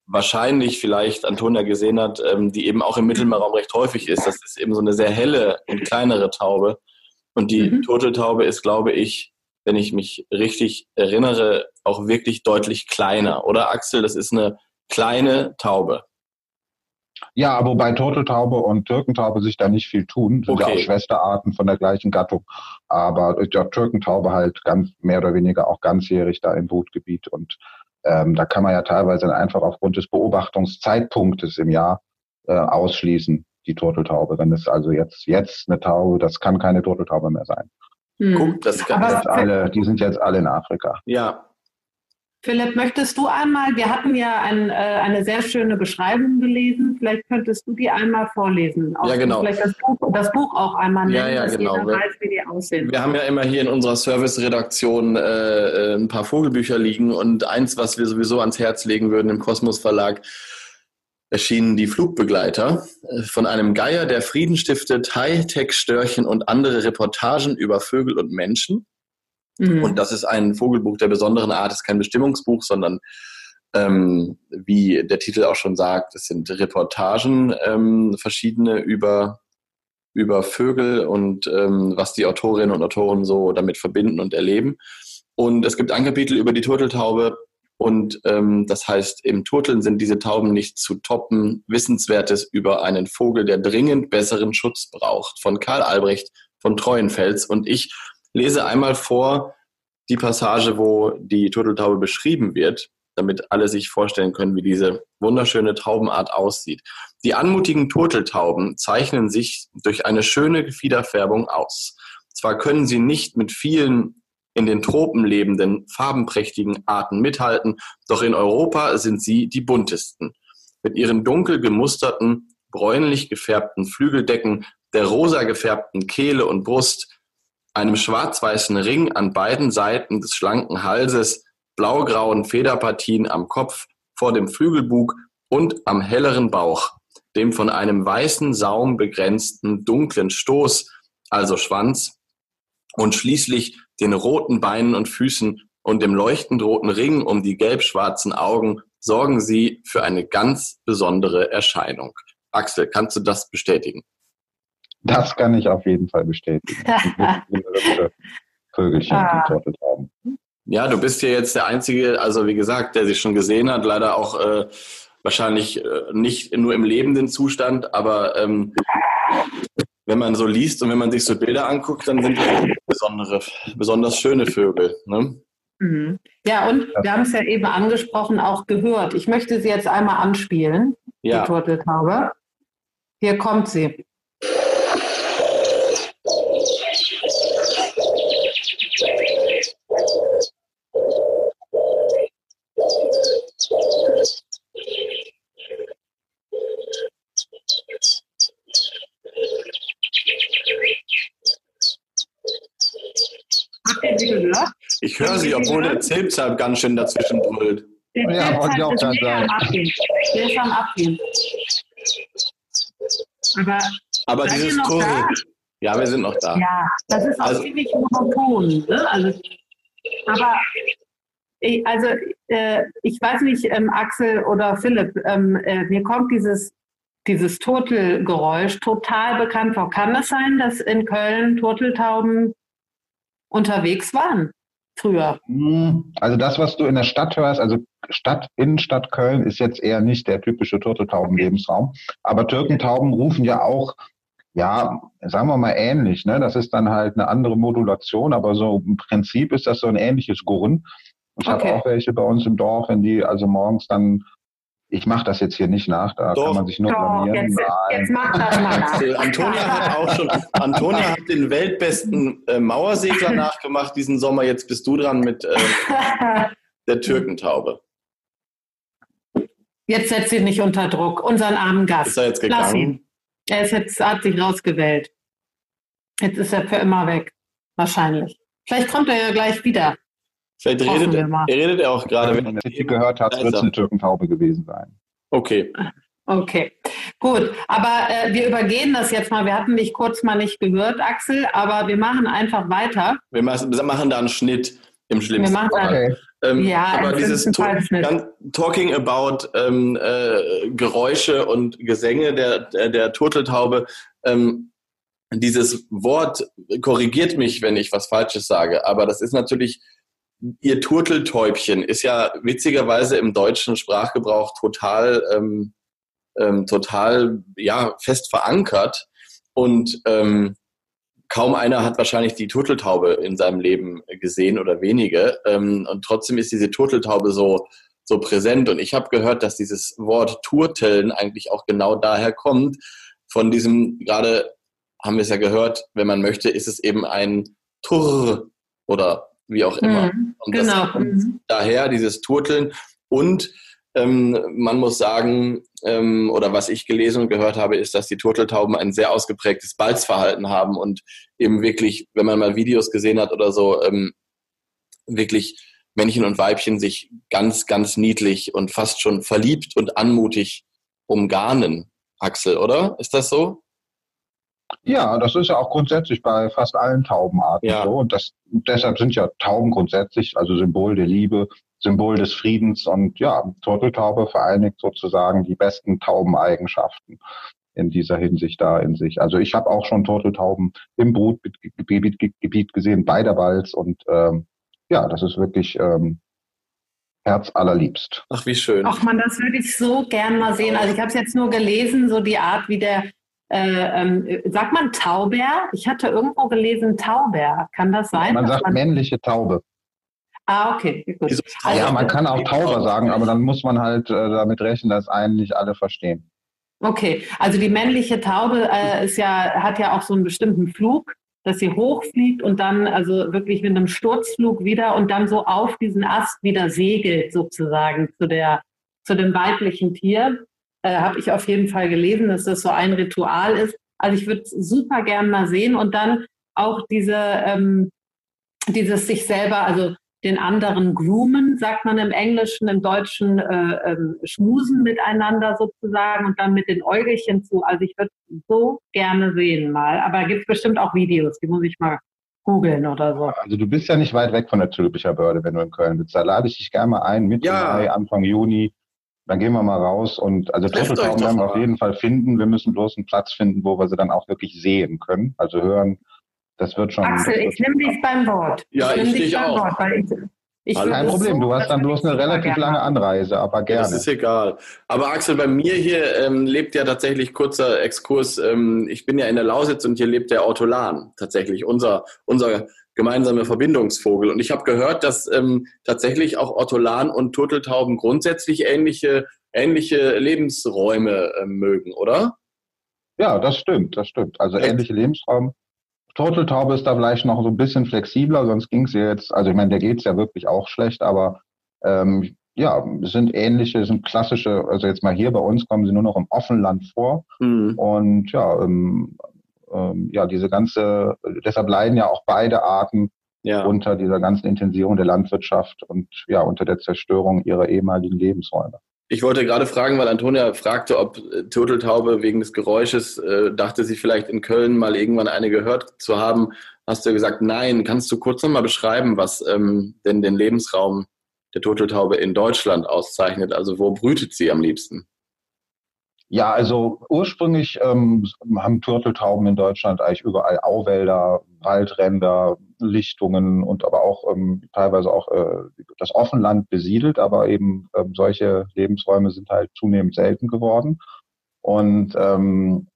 wahrscheinlich vielleicht Antonia gesehen hat, ähm, die eben auch im Mittelmeerraum recht häufig ist. Das ist eben so eine sehr helle und kleinere Taube. Und die mhm. Turteltaube ist, glaube ich, wenn ich mich richtig erinnere, auch wirklich deutlich kleiner. Oder Axel, das ist eine kleine Taube. Ja, wobei Turteltaube und Türkentaube sich da nicht viel tun, sind okay. ja auch Schwesterarten von der gleichen Gattung. Aber der Türkentaube halt ganz mehr oder weniger auch ganzjährig da im Brutgebiet. Und ähm, da kann man ja teilweise einfach aufgrund des Beobachtungszeitpunktes im Jahr äh, ausschließen, die Turteltaube. Wenn es also jetzt, jetzt eine Taube, das kann keine Turteltaube mehr sein. Hm. Guck, das kann Aber alle, die sind jetzt alle in Afrika. Ja, Philipp, möchtest du einmal, wir hatten ja ein, äh, eine sehr schöne Beschreibung gelesen, vielleicht könntest du die einmal vorlesen. Auch ja, genau. Vielleicht das Buch, das Buch auch einmal nennen, ja, ja, dass genau. jeder weiß, wie die aussehen. Wir haben ja immer hier in unserer Service-Redaktion äh, äh, ein paar Vogelbücher liegen und eins, was wir sowieso ans Herz legen würden im Kosmos Verlag, erschienen die Flugbegleiter äh, von einem Geier, der Frieden stiftet, Hightech-Störchen und andere Reportagen über Vögel und Menschen. Mhm. Und das ist ein Vogelbuch der besonderen Art, es ist kein Bestimmungsbuch, sondern ähm, wie der Titel auch schon sagt, es sind Reportagen, ähm, verschiedene über über Vögel und ähm, was die Autorinnen und Autoren so damit verbinden und erleben. Und es gibt ein Kapitel über die Turteltaube und ähm, das heißt, im Turteln sind diese Tauben nicht zu toppen. Wissenswertes über einen Vogel, der dringend besseren Schutz braucht, von Karl Albrecht von Treuenfels. Und ich lese einmal vor die Passage, wo die Turteltaube beschrieben wird, damit alle sich vorstellen können, wie diese wunderschöne Taubenart aussieht. Die anmutigen Turteltauben zeichnen sich durch eine schöne Gefiederfärbung aus. Zwar können sie nicht mit vielen in den Tropen lebenden, farbenprächtigen Arten mithalten, doch in Europa sind sie die buntesten. Mit ihren dunkel gemusterten, bräunlich gefärbten Flügeldecken, der rosa gefärbten Kehle und Brust, einem schwarz-weißen Ring an beiden Seiten des schlanken Halses, blaugrauen Federpartien am Kopf, vor dem Flügelbug und am helleren Bauch, dem von einem weißen Saum begrenzten dunklen Stoß, also Schwanz, und schließlich den roten Beinen und Füßen und dem leuchtend roten Ring um die gelb-schwarzen Augen sorgen sie für eine ganz besondere Erscheinung. Axel, kannst du das bestätigen? Das kann ich auf jeden Fall bestätigen. Vögelchen, ah. haben. Ja, du bist ja jetzt der Einzige, also wie gesagt, der sich schon gesehen hat, leider auch äh, wahrscheinlich äh, nicht nur im lebenden Zustand, aber ähm, wenn man so liest und wenn man sich so Bilder anguckt, dann sind das besondere, besonders schöne Vögel. Ne? Mhm. Ja, und wir haben es ja eben angesprochen, auch gehört. Ich möchte sie jetzt einmal anspielen, ja. die Turteltaube. Hier kommt sie. Ich höre sie, obwohl der Zilpzalp ganz schön dazwischen brüllt. Der ja, wollte ich auch gerade sagen. Der ist am Abgehen. Aber, Aber dieses Tor. Ja, wir sind noch da. Ja, das ist auch also, ziemlich monoton. Ne? Also, aber ich, also äh, ich weiß nicht, ähm, Axel oder Philipp, ähm, äh, mir kommt dieses, dieses Turtelgeräusch total bekannt vor. Kann das sein, dass in Köln Turteltauben unterwegs waren? früher? Hm, also das, was du in der Stadt hörst, also Stadt, Innenstadt Köln ist jetzt eher nicht der typische Turteltauben-Lebensraum. Aber Türkentauben rufen ja auch, ja, sagen wir mal ähnlich. Ne? Das ist dann halt eine andere Modulation, aber so im Prinzip ist das so ein ähnliches Gurren. Ich okay. habe auch welche bei uns im Dorf, wenn die also morgens dann ich mache das jetzt hier nicht nach, da Doch. kann man sich nur Doch, blamieren. Jetzt, jetzt mach das mal nach. Antonia hat auch schon, Antonia hat den weltbesten äh, Mauersegler nachgemacht diesen Sommer. Jetzt bist du dran mit äh, der Türkentaube. Jetzt setzt sie nicht unter Druck. Unseren armen Gast. Ist er jetzt gegangen? Er ist jetzt, hat sich rausgewählt. Jetzt ist er für immer weg. Wahrscheinlich. Vielleicht kommt er ja gleich wieder. Vielleicht redet er, er redet er auch gerade. Wenn er Titel gehört hat, wird es eine Türkentaube gewesen sein. Okay. Okay, gut. Aber äh, wir übergehen das jetzt mal. Wir hatten dich kurz mal nicht gehört, Axel, aber wir machen einfach weiter. Wir machen da einen Schnitt im schlimmsten Fall. Okay. Ähm, ja, aber dieses to Talking about ähm, äh, Geräusche und Gesänge der, der, der Turteltaube, ähm, dieses Wort korrigiert mich, wenn ich was Falsches sage, aber das ist natürlich ihr Turteltäubchen ist ja witzigerweise im deutschen Sprachgebrauch total, ähm, ähm, total ja, fest verankert. Und ähm, kaum einer hat wahrscheinlich die Turteltaube in seinem Leben gesehen oder wenige. Ähm, und trotzdem ist diese Turteltaube so, so präsent. Und ich habe gehört, dass dieses Wort Turteln eigentlich auch genau daher kommt. Von diesem, gerade haben wir es ja gehört, wenn man möchte, ist es eben ein Turr oder wie auch immer. Mhm, und genau. Mhm. daher dieses Turteln. Und ähm, man muss sagen, ähm, oder was ich gelesen und gehört habe, ist, dass die Turteltauben ein sehr ausgeprägtes Balzverhalten haben und eben wirklich, wenn man mal Videos gesehen hat oder so, ähm, wirklich Männchen und Weibchen sich ganz, ganz niedlich und fast schon verliebt und anmutig umgarnen. Axel, oder? Ist das so? Ja, das ist ja auch grundsätzlich bei fast allen Taubenarten ja. so. Und das, deshalb sind ja Tauben grundsätzlich, also Symbol der Liebe, Symbol des Friedens und ja, Turteltaube vereinigt sozusagen die besten Taubeneigenschaften. in dieser Hinsicht da in sich. Also ich habe auch schon Turteltauben im Brutgebiet Gebiet gesehen, bei der Balz und ähm, ja, das ist wirklich ähm, Herz allerliebst. Ach, wie schön. Ach man, das würde ich so gern mal sehen. Also ich habe es jetzt nur gelesen, so die Art, wie der, äh, ähm, sagt man Tauber? Ich hatte irgendwo gelesen Tauber. Kann das sein? Man sagt man männliche Taube. Ah, okay. Gut. Also, ja, man kann auch Tauber sagen, aber dann muss man halt äh, damit rechnen, dass einen nicht alle verstehen. Okay, also die männliche Taube äh, ist ja, hat ja auch so einen bestimmten Flug, dass sie hochfliegt und dann also wirklich mit einem Sturzflug wieder und dann so auf diesen Ast wieder segelt sozusagen zu der zu dem weiblichen Tier. Äh, Habe ich auf jeden Fall gelesen, dass das so ein Ritual ist. Also ich würde super gern mal sehen und dann auch diese ähm, dieses sich selber, also den anderen groomen, sagt man im Englischen, im Deutschen äh, ähm, schmusen miteinander sozusagen und dann mit den Äugelchen zu. Also ich würde so gerne sehen mal. Aber gibt es bestimmt auch Videos, die muss ich mal googeln oder so. Also du bist ja nicht weit weg von der Zülpicher Börde, wenn du in Köln bist. Da lade ich dich gerne mal ein, Mitte ja. Mai, Anfang Juni. Dann gehen wir mal raus und also Turteltauben werden wir auf jeden Fall finden. Wir müssen bloß einen Platz finden, wo wir sie dann auch wirklich sehen können, also hören das wird schon. Axel, ich nehme dich beim Wort. Ja, ich, ich dich auch. Wort, ich, ich Kein Problem, du hast dann bloß eine relativ lange Anreise, aber gerne. Das ist egal. Aber Axel, bei mir hier ähm, lebt ja tatsächlich, kurzer Exkurs, ähm, ich bin ja in der Lausitz und hier lebt der Ortolan, tatsächlich, unser, unser gemeinsamer Verbindungsvogel. Und ich habe gehört, dass ähm, tatsächlich auch Ortolan und Turteltauben grundsätzlich ähnliche, ähnliche Lebensräume äh, mögen, oder? Ja, das stimmt, das stimmt. Also ähnliche Lebensräume. Turteltaube ist da vielleicht noch so ein bisschen flexibler, sonst ging es ja jetzt, also ich meine, der geht's ja wirklich auch schlecht, aber ähm, ja, es sind ähnliche, sind klassische, also jetzt mal hier bei uns kommen sie nur noch im Offenland vor. Mhm. Und ja, ähm, ähm, ja, diese ganze, deshalb leiden ja auch beide Arten ja. unter dieser ganzen Intensierung der Landwirtschaft und ja, unter der Zerstörung ihrer ehemaligen Lebensräume. Ich wollte gerade fragen, weil Antonia fragte, ob äh, Turteltaube wegen des Geräusches, äh, dachte sie vielleicht in Köln mal irgendwann eine gehört zu haben. Hast du gesagt, nein. Kannst du kurz nochmal beschreiben, was ähm, denn den Lebensraum der Turteltaube in Deutschland auszeichnet? Also wo brütet sie am liebsten? Ja, also ursprünglich ähm, haben Turteltauben in Deutschland eigentlich überall Auwälder, Waldränder, Lichtungen und aber auch ähm, teilweise auch äh, das Offenland besiedelt, aber eben ähm, solche Lebensräume sind halt zunehmend selten geworden. Und ähm,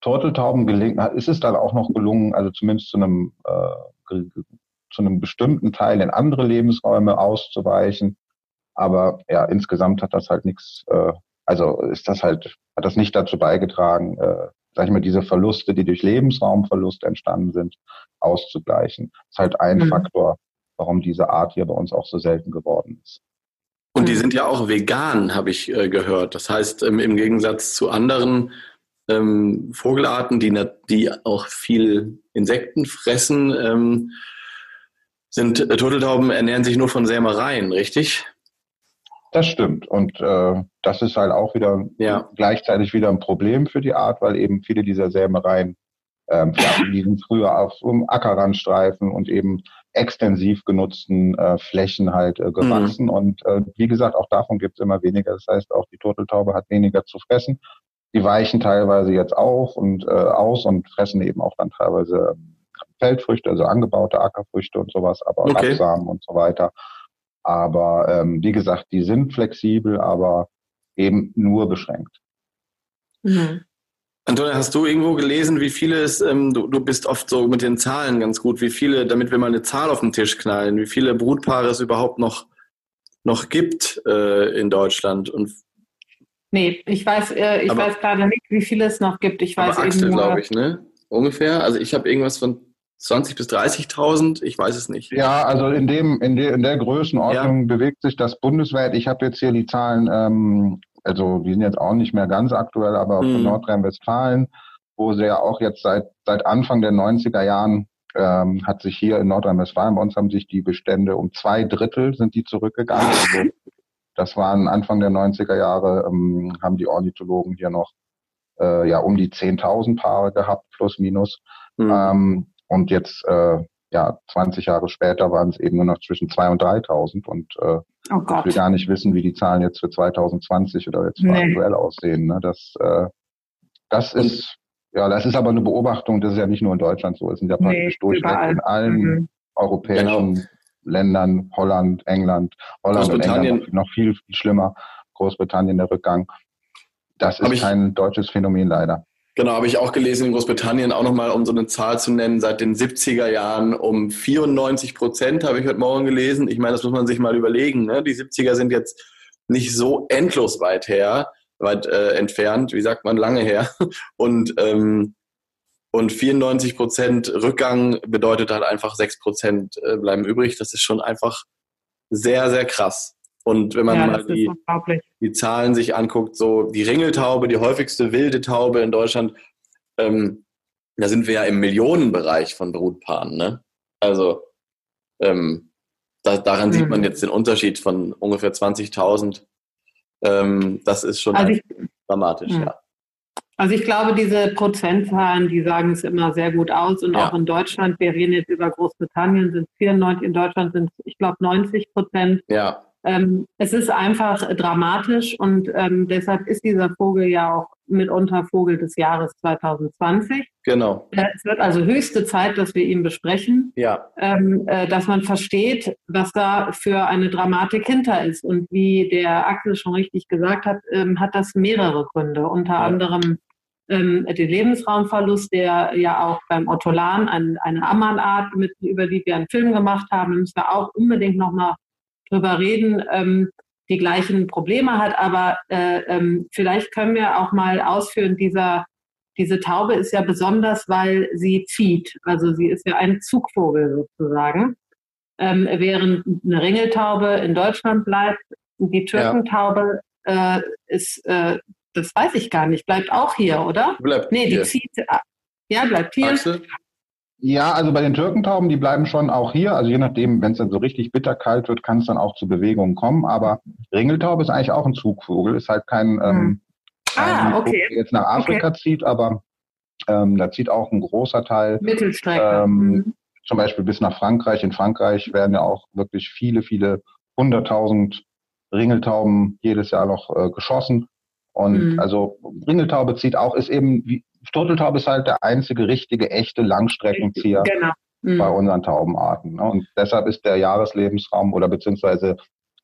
Turteltauben gelingen, ist es dann auch noch gelungen, also zumindest zu einem, äh, zu einem bestimmten Teil in andere Lebensräume auszuweichen. Aber ja, insgesamt hat das halt nichts äh, also ist das halt, hat das nicht dazu beigetragen, äh, sag ich mal, diese Verluste, die durch Lebensraumverlust entstanden sind, auszugleichen. Das ist halt ein mhm. Faktor, warum diese Art hier bei uns auch so selten geworden ist. Und die mhm. sind ja auch vegan, habe ich äh, gehört. Das heißt, ähm, im Gegensatz zu anderen ähm, Vogelarten, die, die auch viel Insekten fressen, ähm, sind äh, Turteltauben ernähren sich nur von Sämereien, richtig? Das stimmt. Und äh, das ist halt auch wieder ja. gleichzeitig wieder ein Problem für die Art, weil eben viele dieser Sämereien ähm, liegen früher auf um Ackerrandstreifen und eben extensiv genutzten äh, Flächen halt äh, gewachsen. Mhm. Und äh, wie gesagt, auch davon gibt es immer weniger. Das heißt, auch die Turteltaube hat weniger zu fressen. Die weichen teilweise jetzt auch und äh, aus und fressen eben auch dann teilweise ähm, Feldfrüchte, also angebaute Ackerfrüchte und sowas, aber okay. Rapsamen und so weiter. Aber ähm, wie gesagt, die sind flexibel, aber eben nur beschränkt. Mhm. Antonia, hast du irgendwo gelesen, wie viele es, ähm, du, du bist oft so mit den Zahlen ganz gut, wie viele, damit wir mal eine Zahl auf den Tisch knallen, wie viele Brutpaare es überhaupt noch, noch gibt äh, in Deutschland? Und nee, ich weiß, äh, ich aber, weiß gerade nicht, wie viele es noch gibt. Ich weiß aber Axel, glaube ich, ne? Ungefähr. Also ich habe irgendwas von 20 bis 30.000, ich weiß es nicht. Ja, also in dem in der, in der Größenordnung ja. bewegt sich das bundesweit. Ich habe jetzt hier die Zahlen, ähm, also die sind jetzt auch nicht mehr ganz aktuell, aber hm. von Nordrhein-Westfalen, wo sie ja auch jetzt seit seit Anfang der 90er Jahren ähm, hat sich hier in Nordrhein-Westfalen bei uns haben sich die Bestände um zwei Drittel sind die zurückgegangen. Also das waren Anfang der 90er Jahre ähm, haben die Ornithologen hier noch äh, ja um die 10.000 Paare gehabt plus minus. Mhm. Ähm, und jetzt, äh, ja, 20 Jahre später waren es eben nur noch zwischen 2.000 und 3.000. Und äh, oh ich will gar nicht wissen, wie die Zahlen jetzt für 2020 oder jetzt nee. aktuell aussehen. Ne? Das, äh, Das ist, ja, das ist aber eine Beobachtung, das ist ja nicht nur in Deutschland so, es sind ja praktisch nee, durchweg in allen mhm. europäischen genau. Ländern, Holland, England, Holland und England noch viel, viel schlimmer, Großbritannien der Rückgang. Das ist kein deutsches Phänomen leider. Genau, habe ich auch gelesen in Großbritannien auch nochmal, um so eine Zahl zu nennen, seit den 70er Jahren um 94 Prozent, habe ich heute Morgen gelesen. Ich meine, das muss man sich mal überlegen. Ne? Die 70er sind jetzt nicht so endlos weit her, weit äh, entfernt, wie sagt man, lange her. Und, ähm, und 94 Prozent Rückgang bedeutet halt einfach 6 Prozent äh, bleiben übrig. Das ist schon einfach sehr, sehr krass. Und wenn man ja, mal die, die Zahlen sich anguckt, so die Ringeltaube, die häufigste wilde Taube in Deutschland, ähm, da sind wir ja im Millionenbereich von Brutpaaren. Ne? Also ähm, da, daran mhm. sieht man mhm. jetzt den Unterschied von ungefähr 20.000. Ähm, das ist schon also ich, dramatisch, ja. ja. Also ich glaube, diese Prozentzahlen, die sagen es immer sehr gut aus. Und ja. auch in Deutschland, wir reden jetzt über Großbritannien, sind 94, in Deutschland sind ich glaube, 90 Prozent. Ja. Ähm, es ist einfach dramatisch und ähm, deshalb ist dieser Vogel ja auch mitunter Vogel des Jahres 2020. Genau. Es wird also höchste Zeit, dass wir ihn besprechen, ja. ähm, äh, dass man versteht, was da für eine Dramatik hinter ist. Und wie der Axel schon richtig gesagt hat, ähm, hat das mehrere Gründe, unter ja. anderem ähm, den Lebensraumverlust, der ja auch beim Ottolan, ein, eine Ammanart, mit, über die wir einen Film gemacht haben, müssen wir auch unbedingt nochmal drüber reden, ähm, die gleichen Probleme hat. Aber äh, ähm, vielleicht können wir auch mal ausführen, dieser, diese Taube ist ja besonders, weil sie zieht. Also sie ist ja ein Zugvogel sozusagen. Ähm, während eine Ringeltaube in Deutschland bleibt, die Türkentaube ja. äh, ist, äh, das weiß ich gar nicht, bleibt auch hier, oder? Bleibt nee, die zieht, ja, bleibt hier. Axel? Ja, also bei den Türkentauben, die bleiben schon auch hier. Also je nachdem, wenn es dann so richtig bitterkalt wird, kann es dann auch zu Bewegungen kommen. Aber Ringeltaube ist eigentlich auch ein Zugvogel, ist halt kein, ähm, hm. ah, okay. der jetzt nach Afrika okay. zieht, aber ähm, da zieht auch ein großer Teil. Mittelstrecke. Ähm, mhm. Zum Beispiel bis nach Frankreich. In Frankreich werden ja auch wirklich viele, viele hunderttausend Ringeltauben jedes Jahr noch äh, geschossen. Und mhm. also Ringeltaube zieht auch, ist eben wie, Turteltaube ist halt der einzige richtige, echte Langstreckenzieher genau. mhm. bei unseren Taubenarten. Ne? Und deshalb ist der Jahreslebensraum oder beziehungsweise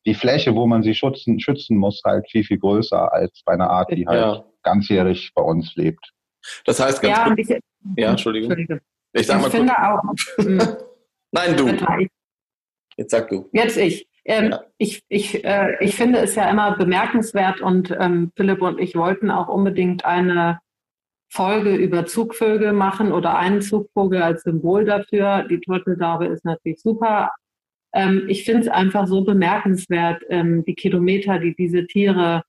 die Fläche, wo man sie schützen, schützen muss, halt viel, viel größer als bei einer Art, die halt ja. ganzjährig bei uns lebt. Das heißt ganz ja, Ich, ja, Entschuldigung. Entschuldigung. Ich, sag ich mal finde kurz. auch. Hm. Nein, du. Jetzt sag du. Jetzt ich. Ähm, ja. Ich, ich, äh, ich finde es ja immer bemerkenswert und ähm, Philipp und ich wollten auch unbedingt eine Folge über Zugvögel machen oder einen Zugvogel als Symbol dafür. Die Turteltaube ist natürlich super. Ähm, ich finde es einfach so bemerkenswert, ähm, die Kilometer, die diese Tiere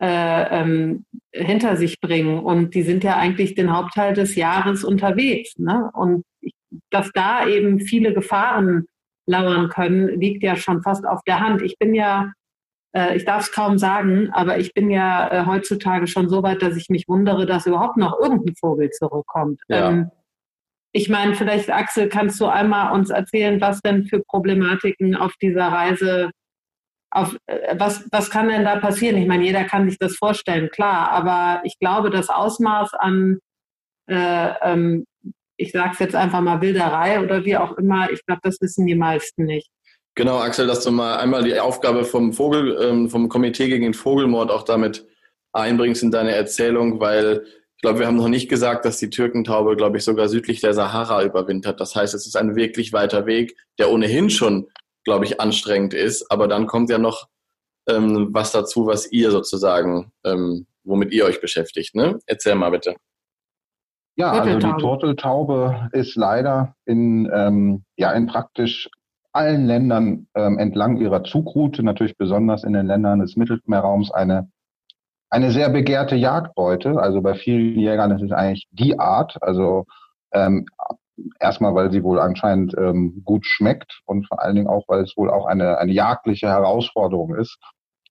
äh, ähm, hinter sich bringen. Und die sind ja eigentlich den Hauptteil des Jahres unterwegs. Ne? Und ich, dass da eben viele Gefahren lauern können, liegt ja schon fast auf der Hand. Ich bin ja äh, ich darf es kaum sagen, aber ich bin ja äh, heutzutage schon so weit, dass ich mich wundere, dass überhaupt noch irgendein Vogel zurückkommt. Ja. Ähm, ich meine, vielleicht Axel, kannst du einmal uns erzählen, was denn für Problematiken auf dieser Reise, auf, äh, was, was kann denn da passieren? Ich meine, jeder kann sich das vorstellen, klar, aber ich glaube, das Ausmaß an, äh, ähm, ich sage es jetzt einfach mal Wilderei oder wie auch immer, ich glaube, das wissen die meisten nicht. Genau, Axel, dass du mal einmal die Aufgabe vom Vogel, ähm, vom Komitee gegen den Vogelmord auch damit einbringst in deine Erzählung, weil ich glaube, wir haben noch nicht gesagt, dass die Türkentaube, glaube ich, sogar südlich der Sahara überwintert. Das heißt, es ist ein wirklich weiter Weg, der ohnehin schon, glaube ich, anstrengend ist. Aber dann kommt ja noch ähm, was dazu, was ihr sozusagen, ähm, womit ihr euch beschäftigt. Ne? Erzähl mal bitte. Ja, also die Turteltaube ist leider in, ähm, ja, in praktisch allen Ländern ähm, entlang ihrer Zugroute, natürlich besonders in den Ländern des Mittelmeerraums, eine, eine sehr begehrte Jagdbeute. Also bei vielen Jägern ist es eigentlich die Art. Also ähm, erstmal, weil sie wohl anscheinend ähm, gut schmeckt und vor allen Dingen auch, weil es wohl auch eine, eine jagdliche Herausforderung ist,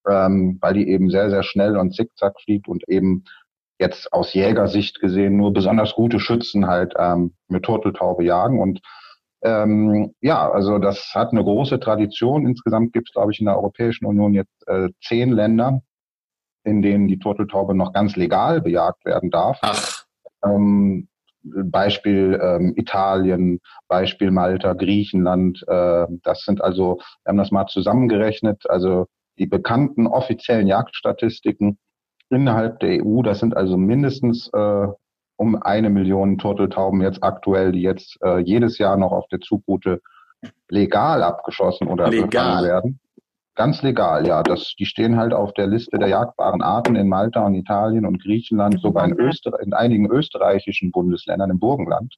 ähm, weil die eben sehr, sehr schnell und zickzack fliegt und eben jetzt aus Jägersicht gesehen nur besonders gute Schützen halt ähm, mit Turteltaube jagen und ähm, ja, also das hat eine große Tradition. Insgesamt gibt es, glaube ich, in der Europäischen Union jetzt äh, zehn Länder, in denen die Turteltaube noch ganz legal bejagt werden darf. Ach. Ähm, Beispiel ähm, Italien, Beispiel Malta, Griechenland. Äh, das sind also, wir haben das mal zusammengerechnet, also die bekannten offiziellen Jagdstatistiken innerhalb der EU, das sind also mindestens äh, um eine Million Turteltauben jetzt aktuell, die jetzt äh, jedes Jahr noch auf der Zugroute legal abgeschossen oder legal. werden. Ganz legal, ja. Das, die stehen halt auf der Liste der jagdbaren Arten in Malta und Italien und Griechenland, sogar in, Öster in einigen österreichischen Bundesländern im Burgenland.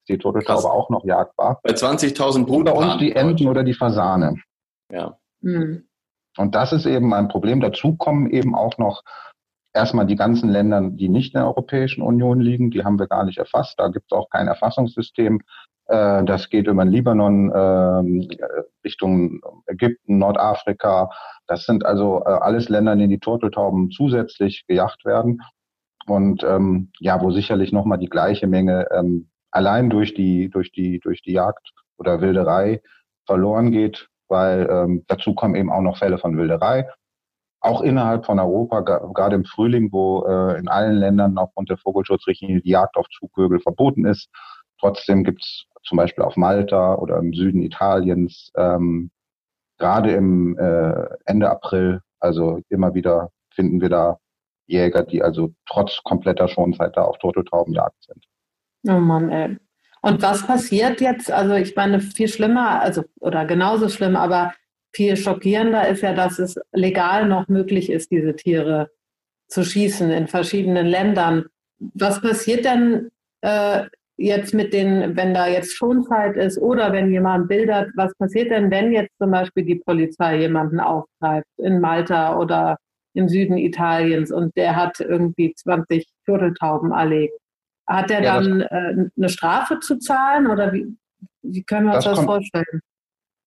Ist die Turteltaube auch noch jagdbar. Bei 20.000 Brutpaaren. Bei uns die Enten oder die Fasane. Ja. Mhm. Und das ist eben ein Problem. Dazu kommen eben auch noch erstmal die ganzen Länder, die nicht in der Europäischen Union liegen. Die haben wir gar nicht erfasst. Da gibt es auch kein Erfassungssystem. Äh, das geht über den Libanon ähm, Richtung Ägypten, Nordafrika. Das sind also äh, alles Länder, in denen die Turteltauben zusätzlich gejagt werden. Und ähm, ja, wo sicherlich nochmal die gleiche Menge ähm, allein durch die, durch die, durch die Jagd oder Wilderei verloren geht, weil ähm, dazu kommen eben auch noch Fälle von Wilderei. Auch innerhalb von Europa, gerade im Frühling, wo äh, in allen Ländern aufgrund der Vogelschutzrichtlinie die Jagd auf Zugvögel verboten ist. Trotzdem gibt es zum Beispiel auf Malta oder im Süden Italiens, ähm, gerade im äh, Ende April, also immer wieder finden wir da Jäger, die also trotz kompletter Schonzeit da auf Turteltaubenjagd sind. Oh Mann, ey. Und was passiert jetzt? Also ich meine, viel schlimmer, also oder genauso schlimm, aber viel schockierender ist ja, dass es legal noch möglich ist, diese Tiere zu schießen in verschiedenen Ländern. Was passiert denn äh, jetzt mit den, wenn da jetzt Schonzeit ist oder wenn jemand bildert, was passiert denn, wenn jetzt zum Beispiel die Polizei jemanden aufgreift in Malta oder im Süden Italiens und der hat irgendwie 20 Turteltauben erlegt? Hat der ja, dann äh, eine Strafe zu zahlen oder wie, wie können wir uns das, das kommt, vorstellen?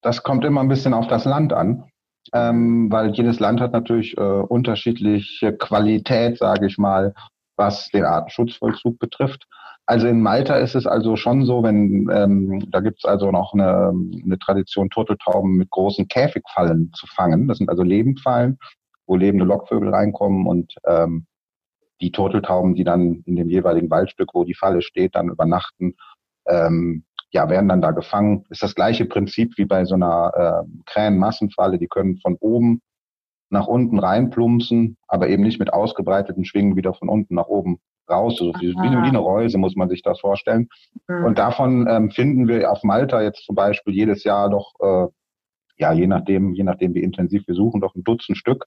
Das kommt immer ein bisschen auf das Land an. Ähm, weil jedes Land hat natürlich äh, unterschiedliche Qualität, sage ich mal, was den Artenschutzvollzug betrifft. Also in Malta ist es also schon so, wenn ähm, da gibt es also noch eine, eine Tradition, Turteltauben mit großen Käfigfallen zu fangen. Das sind also Lebendfallen, wo lebende Lockvögel reinkommen und ähm, die Turteltauben, die dann in dem jeweiligen Waldstück, wo die Falle steht, dann übernachten, ähm, ja, werden dann da gefangen. Ist das gleiche Prinzip wie bei so einer äh, Krähenmassenfalle. Die können von oben nach unten reinplumpsen, aber eben nicht mit ausgebreiteten Schwingen wieder von unten nach oben raus, also wie, wie, eine Reuse muss man sich das vorstellen. Mhm. Und davon ähm, finden wir auf Malta jetzt zum Beispiel jedes Jahr doch, äh, ja, je nachdem, je nachdem wie intensiv wir suchen, doch ein Dutzend Stück.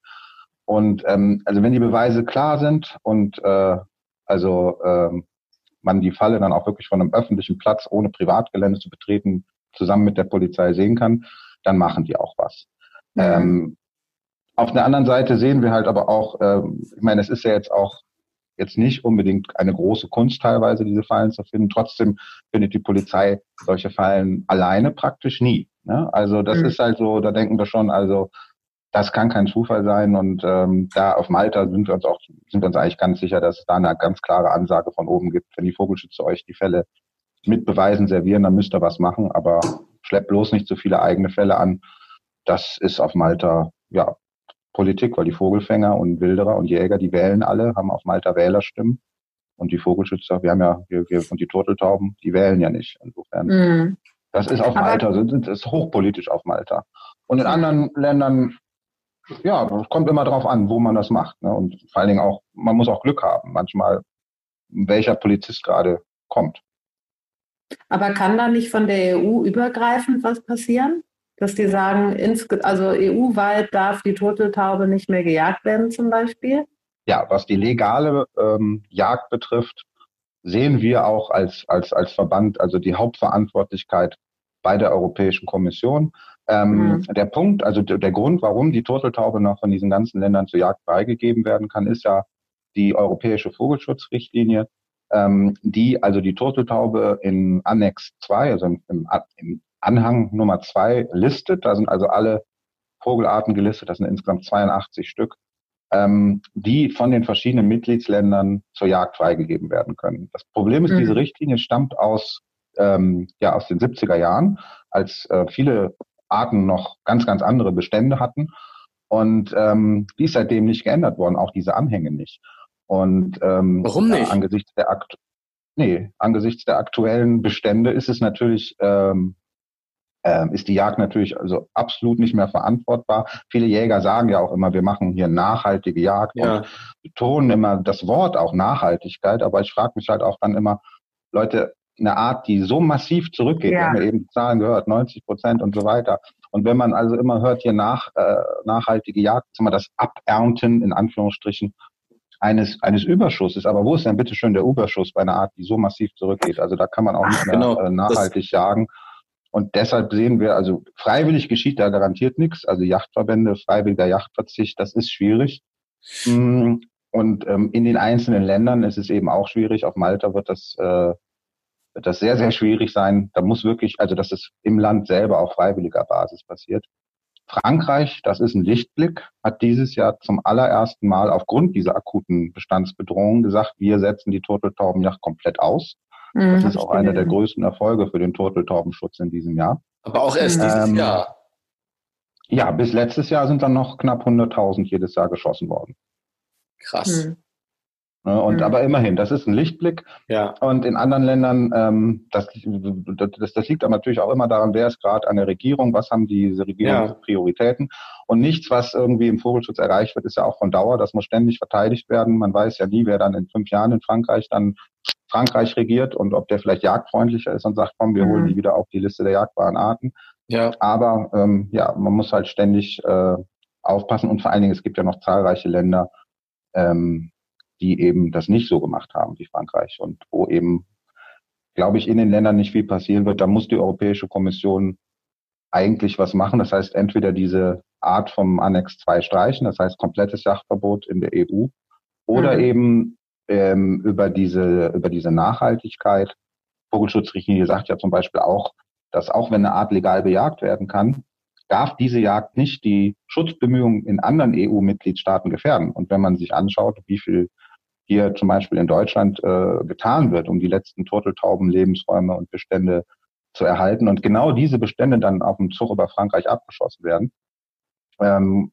Und ähm, also wenn die Beweise klar sind und äh, also ähm, man die Falle dann auch wirklich von einem öffentlichen Platz ohne Privatgelände zu betreten zusammen mit der Polizei sehen kann, dann machen die auch was. Mhm. Ähm, auf der anderen Seite sehen wir halt aber auch, äh, ich meine, es ist ja jetzt auch jetzt nicht unbedingt eine große Kunst teilweise, diese Fallen zu finden. Trotzdem findet die Polizei solche Fallen alleine praktisch nie. Ne? Also das mhm. ist halt so, da denken wir schon, also das kann kein Zufall sein. Und ähm, da auf Malta sind wir uns auch, sind wir uns eigentlich ganz sicher, dass es da eine ganz klare Ansage von oben gibt. Wenn die Vogelschütze euch die Fälle mit Beweisen servieren, dann müsst ihr was machen, aber schleppt bloß nicht so viele eigene Fälle an. Das ist auf Malta ja Politik, weil die Vogelfänger und Wilderer und Jäger, die wählen alle, haben auf Malta Wählerstimmen. Und die Vogelschützer, wir haben ja, wir, wir und die Turteltauben, die wählen ja nicht. Insofern, mhm. das ist auf Malta, das ist hochpolitisch auf Malta. Und in anderen Ländern, ja, kommt immer drauf an, wo man das macht. Ne? Und vor allen Dingen auch, man muss auch Glück haben, manchmal, welcher Polizist gerade kommt. Aber kann da nicht von der EU übergreifend was passieren? dass die sagen, also EU-weit darf die Turteltaube nicht mehr gejagt werden zum Beispiel? Ja, was die legale ähm, Jagd betrifft, sehen wir auch als, als, als Verband also die Hauptverantwortlichkeit bei der Europäischen Kommission. Ähm, mhm. Der Punkt, also der Grund, warum die Turteltaube noch von diesen ganzen Ländern zur Jagd freigegeben werden kann, ist ja die europäische Vogelschutzrichtlinie, ähm, die also die Turteltaube in Annex 2, also im, im, Anhang Nummer zwei listet. Da sind also alle Vogelarten gelistet, das sind insgesamt 82 Stück, ähm, die von den verschiedenen Mitgliedsländern zur Jagd freigegeben werden können. Das Problem ist, mhm. diese Richtlinie stammt aus, ähm, ja, aus den 70er Jahren, als äh, viele Arten noch ganz, ganz andere Bestände hatten. Und ähm, die ist seitdem nicht geändert worden, auch diese Anhänge nicht. Und ähm, warum nicht? Ja, angesichts der Akt nee, angesichts der aktuellen Bestände ist es natürlich ähm, ähm, ist die Jagd natürlich also absolut nicht mehr verantwortbar. Viele Jäger sagen ja auch immer, wir machen hier nachhaltige Jagd ja. und betonen immer das Wort auch Nachhaltigkeit. Aber ich frage mich halt auch dann immer, Leute, eine Art, die so massiv zurückgeht, ja. wir haben ja eben Zahlen gehört, 90 Prozent und so weiter. Und wenn man also immer hört, hier nach, äh, nachhaltige Jagd, ist immer das Abernten in Anführungsstrichen eines, eines Überschusses. Aber wo ist denn bitte schön der Überschuss bei einer Art, die so massiv zurückgeht? Also da kann man auch nicht mehr genau. äh, nachhaltig das jagen. Und deshalb sehen wir, also freiwillig geschieht da garantiert nichts. Also Yachtverbände, freiwilliger Yachtverzicht, das ist schwierig. Mm, und ähm, in den einzelnen Ländern ist es eben auch schwierig. Auf Malta wird das, äh, wird das sehr, sehr schwierig sein. Da muss wirklich, also dass es im Land selber auf freiwilliger Basis passiert. Frankreich, das ist ein Lichtblick, hat dieses Jahr zum allerersten Mal aufgrund dieser akuten Bestandsbedrohung gesagt, wir setzen die Turteltaubenjacht komplett aus. Mhm, das ist auch einer der größten Erfolge für den Turteltaubenschutz in diesem Jahr. Aber auch erst dieses ähm, Jahr. Ja, bis letztes Jahr sind dann noch knapp 100.000 jedes Jahr geschossen worden. Krass. Mhm. Ne, und mhm. aber immerhin, das ist ein Lichtblick. Ja. Und in anderen Ländern, ähm, das, das, das liegt aber natürlich auch immer daran, wer ist gerade an der Regierung, was haben diese Regierungsprioritäten. Ja. Und nichts, was irgendwie im Vogelschutz erreicht wird, ist ja auch von Dauer. Das muss ständig verteidigt werden. Man weiß ja nie, wer dann in fünf Jahren in Frankreich dann Frankreich regiert und ob der vielleicht jagdfreundlicher ist und sagt, komm, wir mhm. holen die wieder auf die Liste der jagdbaren Arten. Ja. Aber ähm, ja, man muss halt ständig äh, aufpassen und vor allen Dingen, es gibt ja noch zahlreiche Länder, ähm, die eben das nicht so gemacht haben wie Frankreich und wo eben, glaube ich, in den Ländern nicht viel passieren wird. Da muss die Europäische Kommission eigentlich was machen. Das heißt, entweder diese Art vom Annex 2 streichen, das heißt komplettes Jagdverbot in der EU, oder mhm. eben ähm, über diese über diese Nachhaltigkeit. Vogelschutzrichtlinie sagt ja zum Beispiel auch, dass auch wenn eine Art legal bejagt werden kann, darf diese Jagd nicht die Schutzbemühungen in anderen EU-Mitgliedstaaten gefährden. Und wenn man sich anschaut, wie viel hier zum Beispiel in Deutschland äh, getan wird, um die letzten Turteltauben, Lebensräume und Bestände zu erhalten und genau diese Bestände dann auf dem Zug über Frankreich abgeschossen werden, ähm,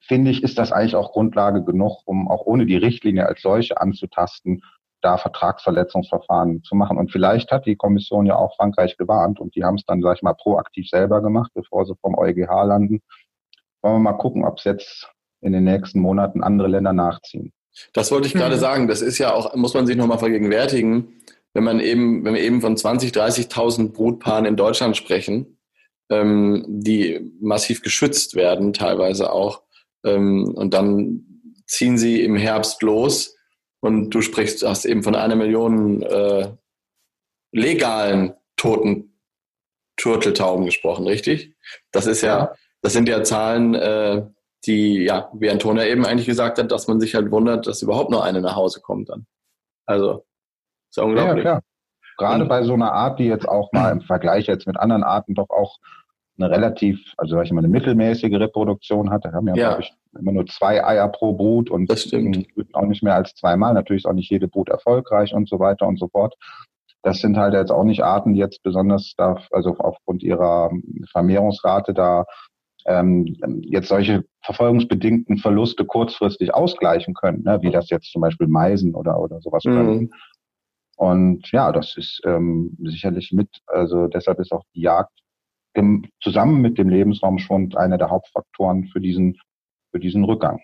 finde ich, ist das eigentlich auch Grundlage genug, um auch ohne die Richtlinie als solche anzutasten, da Vertragsverletzungsverfahren zu machen. Und vielleicht hat die Kommission ja auch Frankreich gewarnt und die haben es dann, sag ich mal, proaktiv selber gemacht, bevor sie vom EuGH landen. Wollen wir mal gucken, ob es jetzt in den nächsten Monaten andere Länder nachziehen. Das wollte ich mhm. gerade sagen. Das ist ja auch, muss man sich nochmal vergegenwärtigen, wenn man eben, wenn wir eben von 20, 30.000 Brutpaaren in Deutschland sprechen, ähm, die massiv geschützt werden, teilweise auch, ähm, und dann ziehen sie im Herbst los und du sprichst, hast eben von einer Million äh, legalen toten Turteltauben gesprochen, richtig? Das ist ja, das sind ja Zahlen, äh, die, ja, wie Antonia eben eigentlich gesagt hat, dass man sich halt wundert, dass überhaupt nur eine nach Hause kommt dann. Also, ist ja unglaublich. Ja, klar. Gerade und, bei so einer Art, die jetzt auch mal im Vergleich jetzt mit anderen Arten doch auch eine relativ, also sag ich mal, eine mittelmäßige Reproduktion hat. Da haben ja, ja. glaube ich, immer nur zwei Eier pro Brut und auch nicht mehr als zweimal. Natürlich ist auch nicht jede Brut erfolgreich und so weiter und so fort. Das sind halt jetzt auch nicht Arten, die jetzt besonders da, also aufgrund ihrer Vermehrungsrate da ähm, jetzt solche verfolgungsbedingten Verluste kurzfristig ausgleichen können, ne, wie das jetzt zum Beispiel Meisen oder, oder sowas mhm. können. Und ja, das ist ähm, sicherlich mit, also deshalb ist auch die Jagd im, zusammen mit dem Lebensraumschwund einer der Hauptfaktoren für diesen, für diesen Rückgang.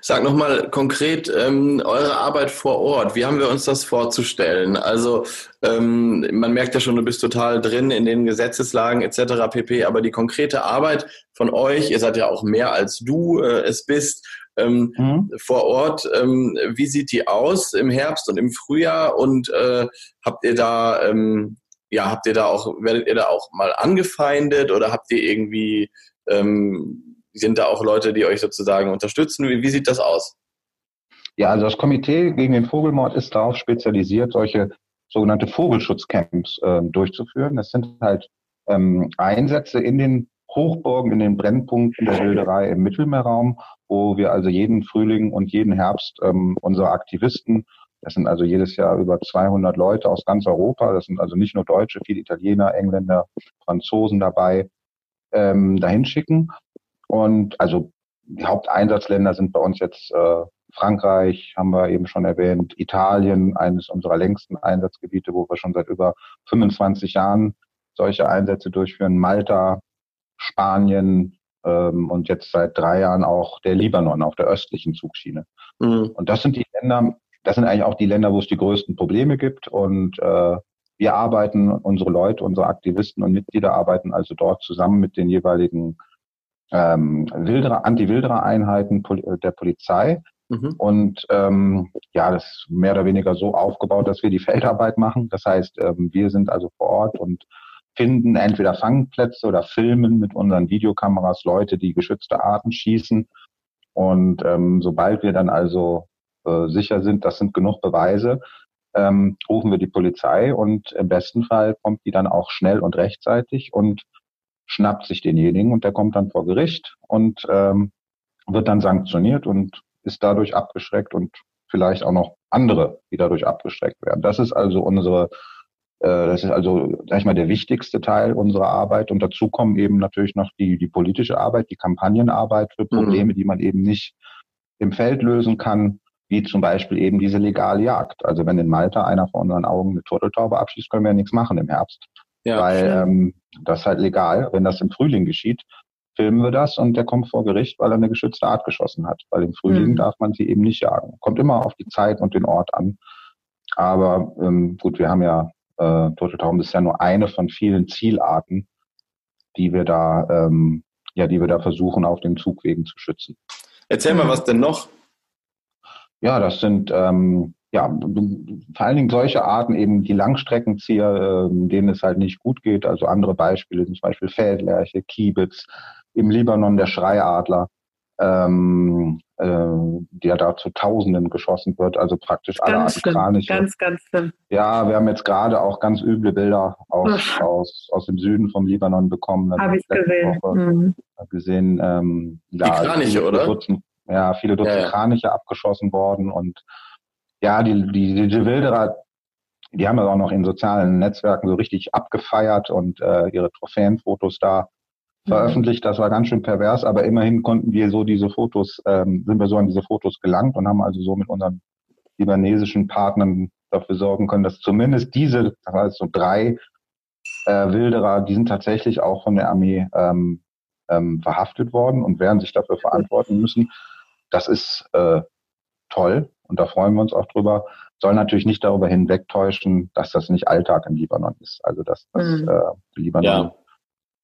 Sag nochmal konkret ähm, eure Arbeit vor Ort. Wie haben wir uns das vorzustellen? Also ähm, man merkt ja schon, du bist total drin in den Gesetzeslagen etc. pp. Aber die konkrete Arbeit von euch, ihr seid ja auch mehr als du äh, es bist, ähm, mhm. vor Ort. Ähm, wie sieht die aus im Herbst und im Frühjahr? Und äh, habt ihr da, ähm, ja, habt ihr da auch, werdet ihr da auch mal angefeindet oder habt ihr irgendwie ähm, sind da auch Leute, die euch sozusagen unterstützen? Wie, wie sieht das aus? Ja, also das Komitee gegen den Vogelmord ist darauf spezialisiert, solche sogenannte Vogelschutzcamps äh, durchzuführen. Das sind halt ähm, Einsätze in den Hochburgen, in den Brennpunkten der Wilderei im Mittelmeerraum, wo wir also jeden Frühling und jeden Herbst ähm, unsere Aktivisten, das sind also jedes Jahr über 200 Leute aus ganz Europa, das sind also nicht nur Deutsche, viele Italiener, Engländer, Franzosen dabei, ähm, dahin schicken und also die Haupteinsatzländer sind bei uns jetzt äh, Frankreich, haben wir eben schon erwähnt, Italien, eines unserer längsten Einsatzgebiete, wo wir schon seit über 25 Jahren solche Einsätze durchführen, Malta, Spanien ähm, und jetzt seit drei Jahren auch der Libanon auf der östlichen Zugschiene. Mhm. Und das sind die Länder, das sind eigentlich auch die Länder, wo es die größten Probleme gibt und äh, wir arbeiten, unsere Leute, unsere Aktivisten und Mitglieder arbeiten also dort zusammen mit den jeweiligen ähm, Anti-Wilderer-Einheiten äh, der Polizei. Mhm. Und ähm, ja, das ist mehr oder weniger so aufgebaut, dass wir die Feldarbeit machen. Das heißt, ähm, wir sind also vor Ort und finden entweder Fangplätze oder filmen mit unseren Videokameras Leute, die geschützte Arten schießen. Und ähm, sobald wir dann also äh, sicher sind, das sind genug Beweise, ähm, rufen wir die Polizei und im besten Fall kommt die dann auch schnell und rechtzeitig und schnappt sich denjenigen und der kommt dann vor Gericht und ähm, wird dann sanktioniert und ist dadurch abgeschreckt und vielleicht auch noch andere, die dadurch abgeschreckt werden. Das ist also unsere, äh, das ist also, sag ich mal, der wichtigste Teil unserer Arbeit. Und dazu kommen eben natürlich noch die, die politische Arbeit, die Kampagnenarbeit für mhm. Probleme, mhm. die man eben nicht im Feld lösen kann wie zum Beispiel eben diese legale Jagd. Also wenn in Malta einer vor unseren Augen eine Turteltaube abschießt, können wir ja nichts machen im Herbst. Ja, weil ähm, das ist halt legal. Wenn das im Frühling geschieht, filmen wir das und der kommt vor Gericht, weil er eine geschützte Art geschossen hat. Weil im Frühling mhm. darf man sie eben nicht jagen. Kommt immer auf die Zeit und den Ort an. Aber ähm, gut, wir haben ja, äh, Turteltauben ist ja nur eine von vielen Zielarten, die wir da, ähm, ja, die wir da versuchen, auf den Zugwegen zu schützen. Erzähl mal, was denn noch ja, das sind ähm, ja vor allen Dingen solche Arten eben die Langstreckenzieher, äh, denen es halt nicht gut geht. Also andere Beispiele sind zum Beispiel Feldlerche, Kiebitz, im Libanon der Schreiadler, ähm, äh, der da zu Tausenden geschossen wird. Also praktisch alle Arten Kraniche. Ganz, ganz schlimm. Ja, wir haben jetzt gerade auch ganz üble Bilder aus, aus, aus dem Süden vom Libanon bekommen. Habe ich gesehen. Woche mhm. gesehen ähm, die Kraniche, oder? Dutzend, ja, viele Dutzend ja, Kraniche abgeschossen worden und ja, die, die, die Wilderer, die haben das auch noch in sozialen Netzwerken so richtig abgefeiert und äh, ihre Trophäenfotos da mhm. veröffentlicht. Das war ganz schön pervers, aber immerhin konnten wir so diese Fotos, ähm, sind wir so an diese Fotos gelangt und haben also so mit unseren libanesischen Partnern dafür sorgen können, dass zumindest diese, das heißt so drei äh, Wilderer, die sind tatsächlich auch von der Armee ähm, ähm, verhaftet worden und werden sich dafür verantworten müssen. Das ist äh, toll und da freuen wir uns auch drüber. Soll natürlich nicht darüber hinwegtäuschen, dass das nicht Alltag im Libanon ist. Also dass das mhm. äh, Libanon, ja.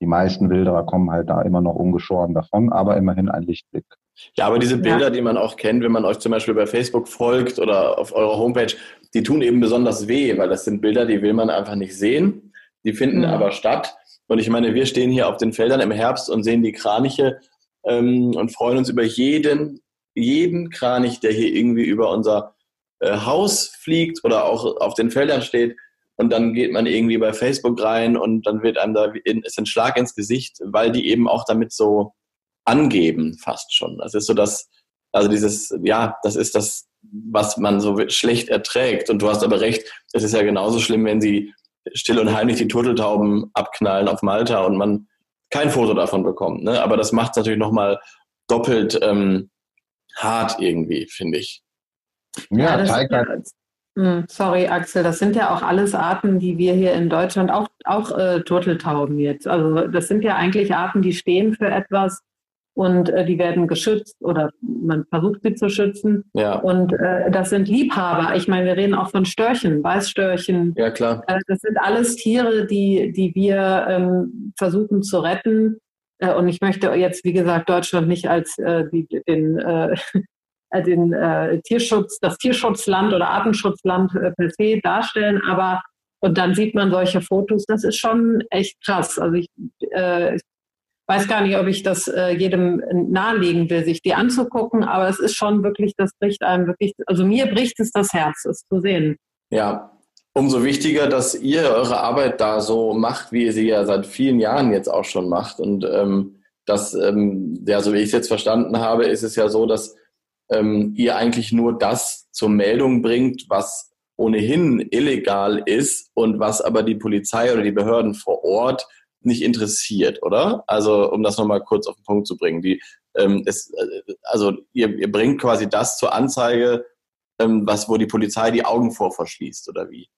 die meisten Wilderer kommen halt da immer noch ungeschoren davon, aber immerhin ein Lichtblick. Ja, aber diese Bilder, ja. die man auch kennt, wenn man euch zum Beispiel bei Facebook folgt oder auf eurer Homepage, die tun eben besonders weh, weil das sind Bilder, die will man einfach nicht sehen. Die finden mhm. aber statt. Und ich meine, wir stehen hier auf den Feldern im Herbst und sehen die Kraniche ähm, und freuen uns über jeden jeden Kranich, der hier irgendwie über unser äh, Haus fliegt oder auch auf den Feldern steht. Und dann geht man irgendwie bei Facebook rein und dann wird einem da in, ist ein Schlag ins Gesicht, weil die eben auch damit so angeben, fast schon. Das ist so das, also dieses, ja, das ist das, was man so schlecht erträgt. Und du hast aber recht, es ist ja genauso schlimm, wenn sie still und heimlich die Turteltauben abknallen auf Malta und man kein Foto davon bekommt. Ne? Aber das macht es natürlich nochmal doppelt ähm, hart irgendwie, finde ich. Ja, ja zeigt halt. Hm, sorry, Axel, das sind ja auch alles Arten, die wir hier in Deutschland, auch, auch äh, Turteltauben jetzt. Also das sind ja eigentlich Arten, die stehen für etwas und äh, die werden geschützt oder man versucht sie zu schützen. Ja. Und äh, das sind Liebhaber. Ich meine, wir reden auch von Störchen, Weißstörchen. Ja, klar. Äh, das sind alles Tiere, die, die wir ähm, versuchen zu retten und ich möchte jetzt, wie gesagt, Deutschland nicht als äh, die, den, äh, den äh, Tierschutz, das Tierschutzland oder Artenschutzland äh, per se darstellen, aber und dann sieht man solche Fotos, das ist schon echt krass. Also ich, äh, ich weiß gar nicht, ob ich das äh, jedem nahelegen will, sich die anzugucken, aber es ist schon wirklich, das bricht einem wirklich, also mir bricht es das Herz, es zu sehen. Ja, Umso wichtiger, dass ihr eure Arbeit da so macht, wie ihr sie ja seit vielen Jahren jetzt auch schon macht. Und ähm, das, ähm, ja, so wie ich es jetzt verstanden habe, ist es ja so, dass ähm, ihr eigentlich nur das zur Meldung bringt, was ohnehin illegal ist und was aber die Polizei oder die Behörden vor Ort nicht interessiert, oder? Also um das nochmal kurz auf den Punkt zu bringen. Die ähm, es, äh, also ihr, ihr bringt quasi das zur Anzeige, ähm, was wo die Polizei die Augen vor verschließt oder wie?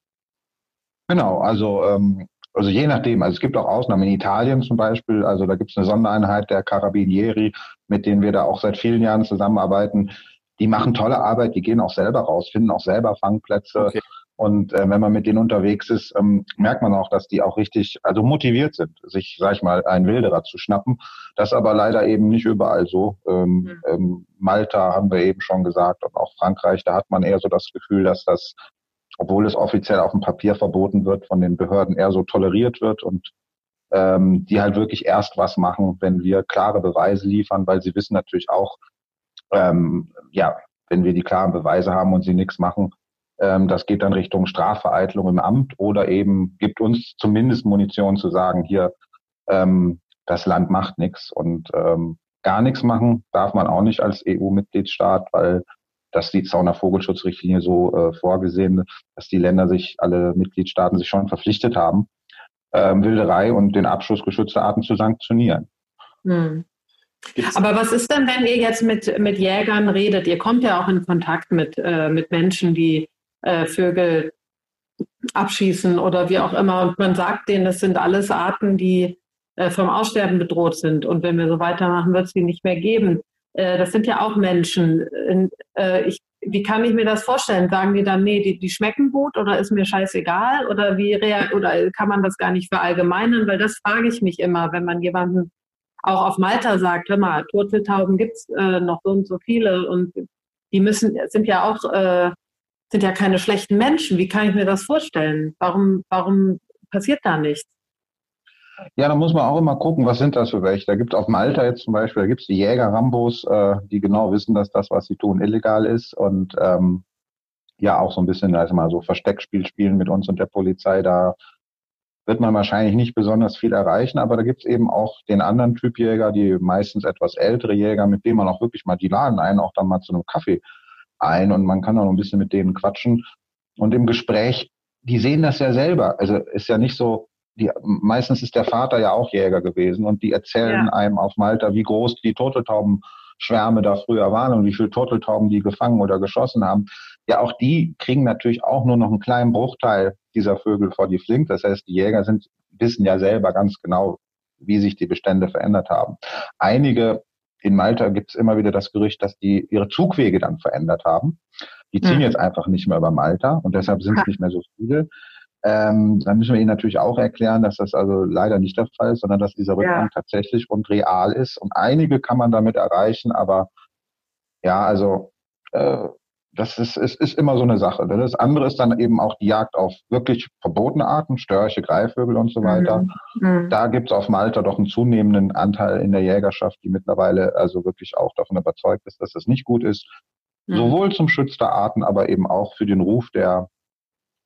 Genau, also ähm, also je nachdem, also es gibt auch Ausnahmen. In Italien zum Beispiel, also da gibt es eine Sondereinheit der Carabinieri, mit denen wir da auch seit vielen Jahren zusammenarbeiten. Die machen tolle Arbeit, die gehen auch selber raus, finden auch selber Fangplätze. Okay. Und äh, wenn man mit denen unterwegs ist, ähm, merkt man auch, dass die auch richtig, also motiviert sind, sich, sag ich mal, einen Wilderer zu schnappen. Das aber leider eben nicht überall so. Ähm, mhm. ähm, Malta haben wir eben schon gesagt und auch Frankreich, da hat man eher so das Gefühl, dass das, obwohl es offiziell auf dem Papier verboten wird, von den Behörden eher so toleriert wird und ähm, die halt wirklich erst was machen, wenn wir klare Beweise liefern, weil sie wissen natürlich auch, ähm, ja, wenn wir die klaren Beweise haben und sie nichts machen, ähm, das geht dann Richtung Strafvereitlung im Amt oder eben gibt uns zumindest Munition zu sagen, hier, ähm, das Land macht nichts und ähm, gar nichts machen darf man auch nicht als EU-Mitgliedstaat, weil das die Zauner Vogelschutzrichtlinie so äh, vorgesehen, dass die Länder sich, alle Mitgliedstaaten sich schon verpflichtet haben, ähm, Wilderei und den Abschuss geschützter Arten zu sanktionieren. Hm. Aber was ist denn, wenn ihr jetzt mit, mit Jägern redet? Ihr kommt ja auch in Kontakt mit, äh, mit Menschen, die äh, Vögel abschießen oder wie auch immer. Und man sagt denen, das sind alles Arten, die äh, vom Aussterben bedroht sind. Und wenn wir so weitermachen, wird es sie nicht mehr geben. Äh, das sind ja auch Menschen. Äh, ich, wie kann ich mir das vorstellen? Sagen die dann, nee, die, die schmecken gut oder ist mir scheißegal? Oder wie oder kann man das gar nicht verallgemeinern? Weil das frage ich mich immer, wenn man jemanden auch auf Malta sagt, hör mal, Turteltauben gibt's äh, noch so und so viele und die müssen, sind ja auch äh, sind ja keine schlechten Menschen. Wie kann ich mir das vorstellen? Warum, warum passiert da nichts? Ja, da muss man auch immer gucken, was sind das für welche. Da gibt es auf Malta jetzt zum Beispiel, da gibt es die Jäger-Rambos, äh, die genau wissen, dass das, was sie tun, illegal ist und ähm, ja auch so ein bisschen, also mal so Versteckspiel spielen mit uns und der Polizei. Da wird man wahrscheinlich nicht besonders viel erreichen, aber da gibt es eben auch den anderen Typ Jäger, die meistens etwas ältere Jäger, mit denen man auch wirklich mal, die laden einen auch dann mal zu einem Kaffee ein und man kann auch ein bisschen mit denen quatschen. Und im Gespräch, die sehen das ja selber. Also ist ja nicht so, die, meistens ist der Vater ja auch Jäger gewesen und die erzählen ja. einem auf Malta, wie groß die Turteltaubenschwärme da früher waren und wie viele Turteltauben die gefangen oder geschossen haben. Ja, auch die kriegen natürlich auch nur noch einen kleinen Bruchteil dieser Vögel vor die Flink. Das heißt, die Jäger sind, wissen ja selber ganz genau, wie sich die Bestände verändert haben. Einige in Malta gibt es immer wieder das Gerücht, dass die ihre Zugwege dann verändert haben. Die ziehen mhm. jetzt einfach nicht mehr über Malta und deshalb sind es nicht mehr so viele. Ähm, dann müssen wir ihnen natürlich auch erklären, dass das also leider nicht der Fall ist, sondern dass dieser Rückgang ja. tatsächlich und real ist. Und einige kann man damit erreichen, aber ja, also äh, das ist, ist, ist immer so eine Sache. Das andere ist dann eben auch die Jagd auf wirklich verbotene Arten, Störche, Greifvögel und so weiter. Mhm. mhm. Da gibt es auf Malta doch einen zunehmenden Anteil in der Jägerschaft, die mittlerweile also wirklich auch davon überzeugt ist, dass das nicht gut ist. Mhm. Sowohl zum Schutz der Arten, aber eben auch für den Ruf der,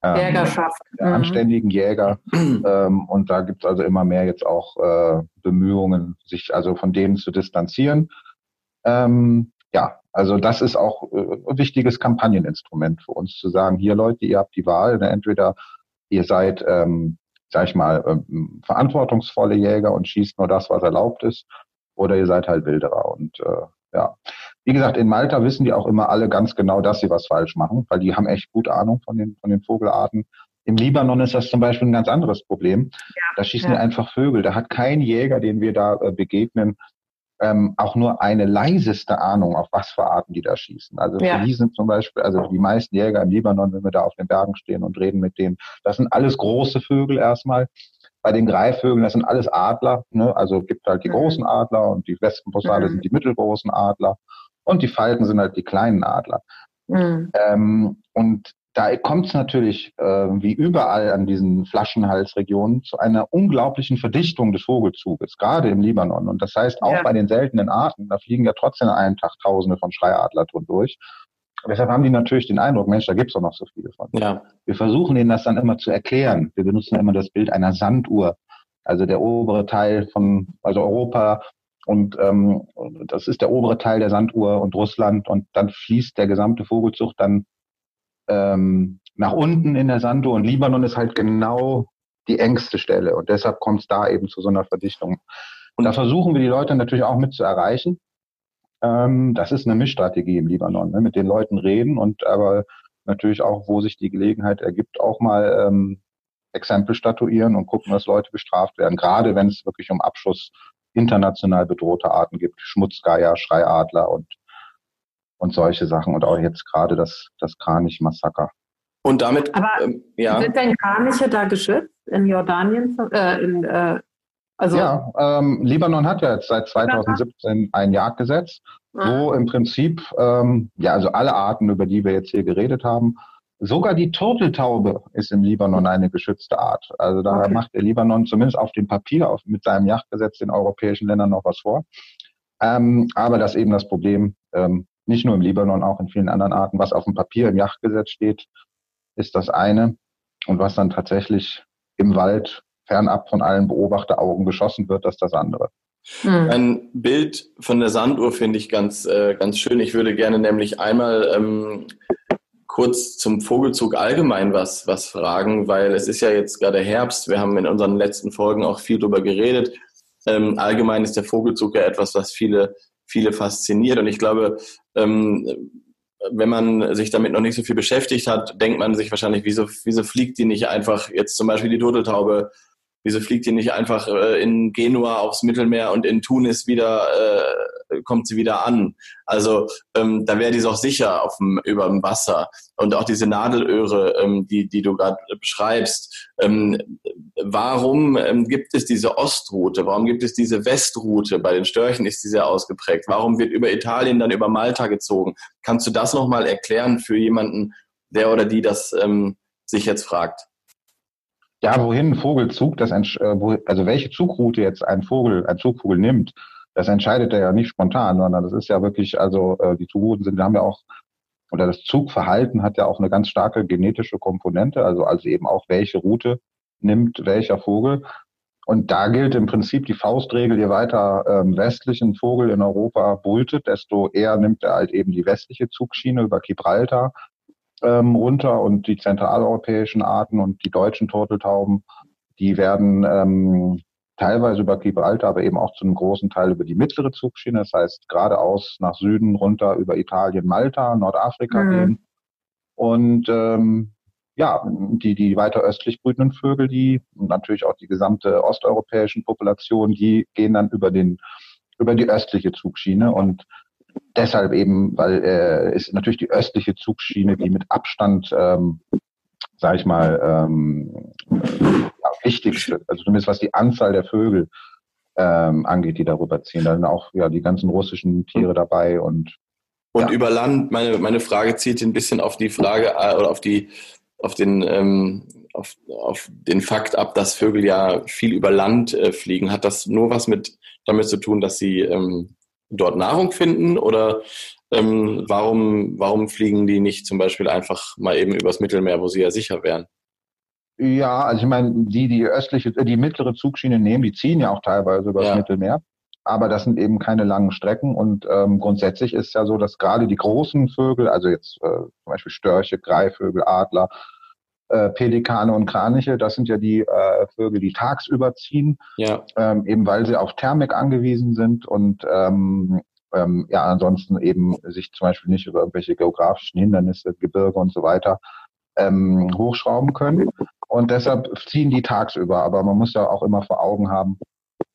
ähm, Jägerschaft. der mhm. anständigen Jäger. ähm, und da gibt es also immer mehr jetzt auch äh, Bemühungen, sich also von denen zu distanzieren. Ähm, ja, also das ist auch äh, ein wichtiges Kampagneninstrument für uns zu sagen, hier Leute, ihr habt die Wahl, ne? entweder ihr seid, ähm, sag ich mal, ähm, verantwortungsvolle Jäger und schießt nur das, was erlaubt ist, oder ihr seid halt Wilderer. Und äh, ja, wie gesagt, in Malta wissen die auch immer alle ganz genau, dass sie was falsch machen, weil die haben echt gut Ahnung von den, von den Vogelarten. Im Libanon ist das zum Beispiel ein ganz anderes Problem. Ja, da schießen ja. die einfach Vögel. Da hat kein Jäger, den wir da äh, begegnen, ähm, auch nur eine leiseste Ahnung, auf was für Arten die da schießen. Also ja. die sind zum Beispiel, also die meisten Jäger im Libanon, wenn wir da auf den Bergen stehen und reden mit denen, das sind alles große Vögel erstmal. Bei den Greifvögeln, das sind alles Adler. Ne? Also gibt halt die mhm. großen Adler und die Wespenposade mhm. sind die mittelgroßen Adler und die Falken sind halt die kleinen Adler. Mhm. Ähm, und da kommt es natürlich, äh, wie überall an diesen Flaschenhalsregionen, zu einer unglaublichen Verdichtung des Vogelzuges, gerade im Libanon. Und das heißt, auch ja. bei den seltenen Arten, da fliegen ja trotzdem einen Tag Tausende von Schreiadlertun durch. Und deshalb haben die natürlich den Eindruck, Mensch, da gibt's doch noch so viele von. Ja. Wir versuchen ihnen das dann immer zu erklären. Wir benutzen immer das Bild einer Sanduhr. Also der obere Teil von, also Europa und ähm, das ist der obere Teil der Sanduhr und Russland und dann fließt der gesamte Vogelzug dann ähm, nach unten in der Sanduhr und Libanon ist halt genau die engste Stelle und deshalb kommt es da eben zu so einer Verdichtung. Und da versuchen wir die Leute natürlich auch mit zu erreichen. Ähm, das ist eine Mischstrategie im Libanon, ne? mit den Leuten reden und aber natürlich auch, wo sich die Gelegenheit ergibt, auch mal ähm, Exempel statuieren und gucken, dass Leute bestraft werden. Gerade wenn es wirklich um Abschuss international bedrohte Arten gibt, Schmutzgeier, Schreiadler und und solche Sachen und auch jetzt gerade das das Kranich-Massaker. Und damit, Aber ähm, ja. Sind denn Kraniche da geschützt in Jordanien? Äh, in, äh, also ja, ähm, Libanon hat ja jetzt seit 2017 ein Jagdgesetz, wo im Prinzip, ähm, ja, also alle Arten, über die wir jetzt hier geredet haben, sogar die Turteltaube ist im Libanon eine geschützte Art. Also da okay. macht der Libanon zumindest auf dem Papier auf, mit seinem Jagdgesetz den europäischen Ländern noch was vor. Ähm, aber das ist eben das Problem, ähm, nicht nur im Libanon, auch in vielen anderen Arten, was auf dem Papier im Jagdgesetz steht, ist das eine. Und was dann tatsächlich im Wald fernab von allen Beobachteraugen geschossen wird, das ist das andere. Hm. Ein Bild von der Sanduhr finde ich ganz, äh, ganz schön. Ich würde gerne nämlich einmal ähm, kurz zum Vogelzug allgemein was, was fragen, weil es ist ja jetzt gerade Herbst. Wir haben in unseren letzten Folgen auch viel darüber geredet. Ähm, allgemein ist der Vogelzug ja etwas, was viele, viele fasziniert. Und ich glaube, ähm, wenn man sich damit noch nicht so viel beschäftigt hat, denkt man sich wahrscheinlich, wieso, wieso fliegt die nicht einfach jetzt zum Beispiel die Turteltaube Wieso fliegt die nicht einfach äh, in Genua aufs Mittelmeer und in Tunis wieder, äh, kommt sie wieder an? Also ähm, da wäre die auch sicher auf dem, über dem Wasser. Und auch diese Nadelöhre, ähm, die, die du gerade beschreibst. Ähm, warum ähm, gibt es diese Ostroute? Warum gibt es diese Westroute? Bei den Störchen ist die sehr ausgeprägt. Warum wird über Italien dann über Malta gezogen? Kannst du das nochmal erklären für jemanden, der oder die das ähm, sich jetzt fragt? Ja, wohin ein Vogelzug, das äh, wo, also welche Zugroute jetzt ein Vogel, ein Zugvogel nimmt, das entscheidet er ja nicht spontan, sondern das ist ja wirklich, also äh, die Zugrouten sind, haben ja auch, oder das Zugverhalten hat ja auch eine ganz starke genetische Komponente, also also eben auch welche Route nimmt welcher Vogel. Und da gilt im Prinzip die Faustregel, je weiter ähm, westlich ein Vogel in Europa bultet, desto eher nimmt er halt eben die westliche Zugschiene über Gibraltar ähm, runter und die zentraleuropäischen Arten und die deutschen Turteltauben, die werden ähm, teilweise über Gibraltar, aber eben auch zu einem großen Teil über die mittlere Zugschiene, das heißt geradeaus nach Süden runter über Italien, Malta, Nordafrika mhm. gehen. Und ähm, ja, die, die weiter östlich brütenden Vögel, die und natürlich auch die gesamte osteuropäischen Population, die gehen dann über den über die östliche Zugschiene und deshalb eben, weil äh, ist natürlich die östliche Zugschiene, die mit Abstand, ähm, sage ich mal, ähm, ja, wichtigste, also zumindest was die Anzahl der Vögel ähm, angeht, die darüber ziehen. Da sind auch ja die ganzen russischen Tiere dabei und und ja. über Land, meine, meine Frage zielt ein bisschen auf die Frage äh, oder auf die auf den ähm, auf, auf den Fakt ab, dass Vögel ja viel über Land äh, fliegen. Hat das nur was mit damit zu tun, dass sie ähm, dort Nahrung finden oder ähm, warum, warum fliegen die nicht zum Beispiel einfach mal eben übers Mittelmeer, wo sie ja sicher wären? Ja, also ich meine, die, die östliche, die mittlere Zugschiene nehmen, die ziehen ja auch teilweise übers ja. Mittelmeer. Aber das sind eben keine langen Strecken und ähm, grundsätzlich ist ja so, dass gerade die großen Vögel, also jetzt äh, zum Beispiel Störche, Greifvögel, Adler, äh, Pelikane und Kraniche, das sind ja die äh, Vögel, die tagsüber ziehen, ja. ähm, eben weil sie auf Thermik angewiesen sind und ähm, ähm, ja ansonsten eben sich zum Beispiel nicht über irgendwelche geografischen Hindernisse, Gebirge und so weiter ähm, hochschrauben können. Und deshalb ziehen die tagsüber. Aber man muss ja auch immer vor Augen haben,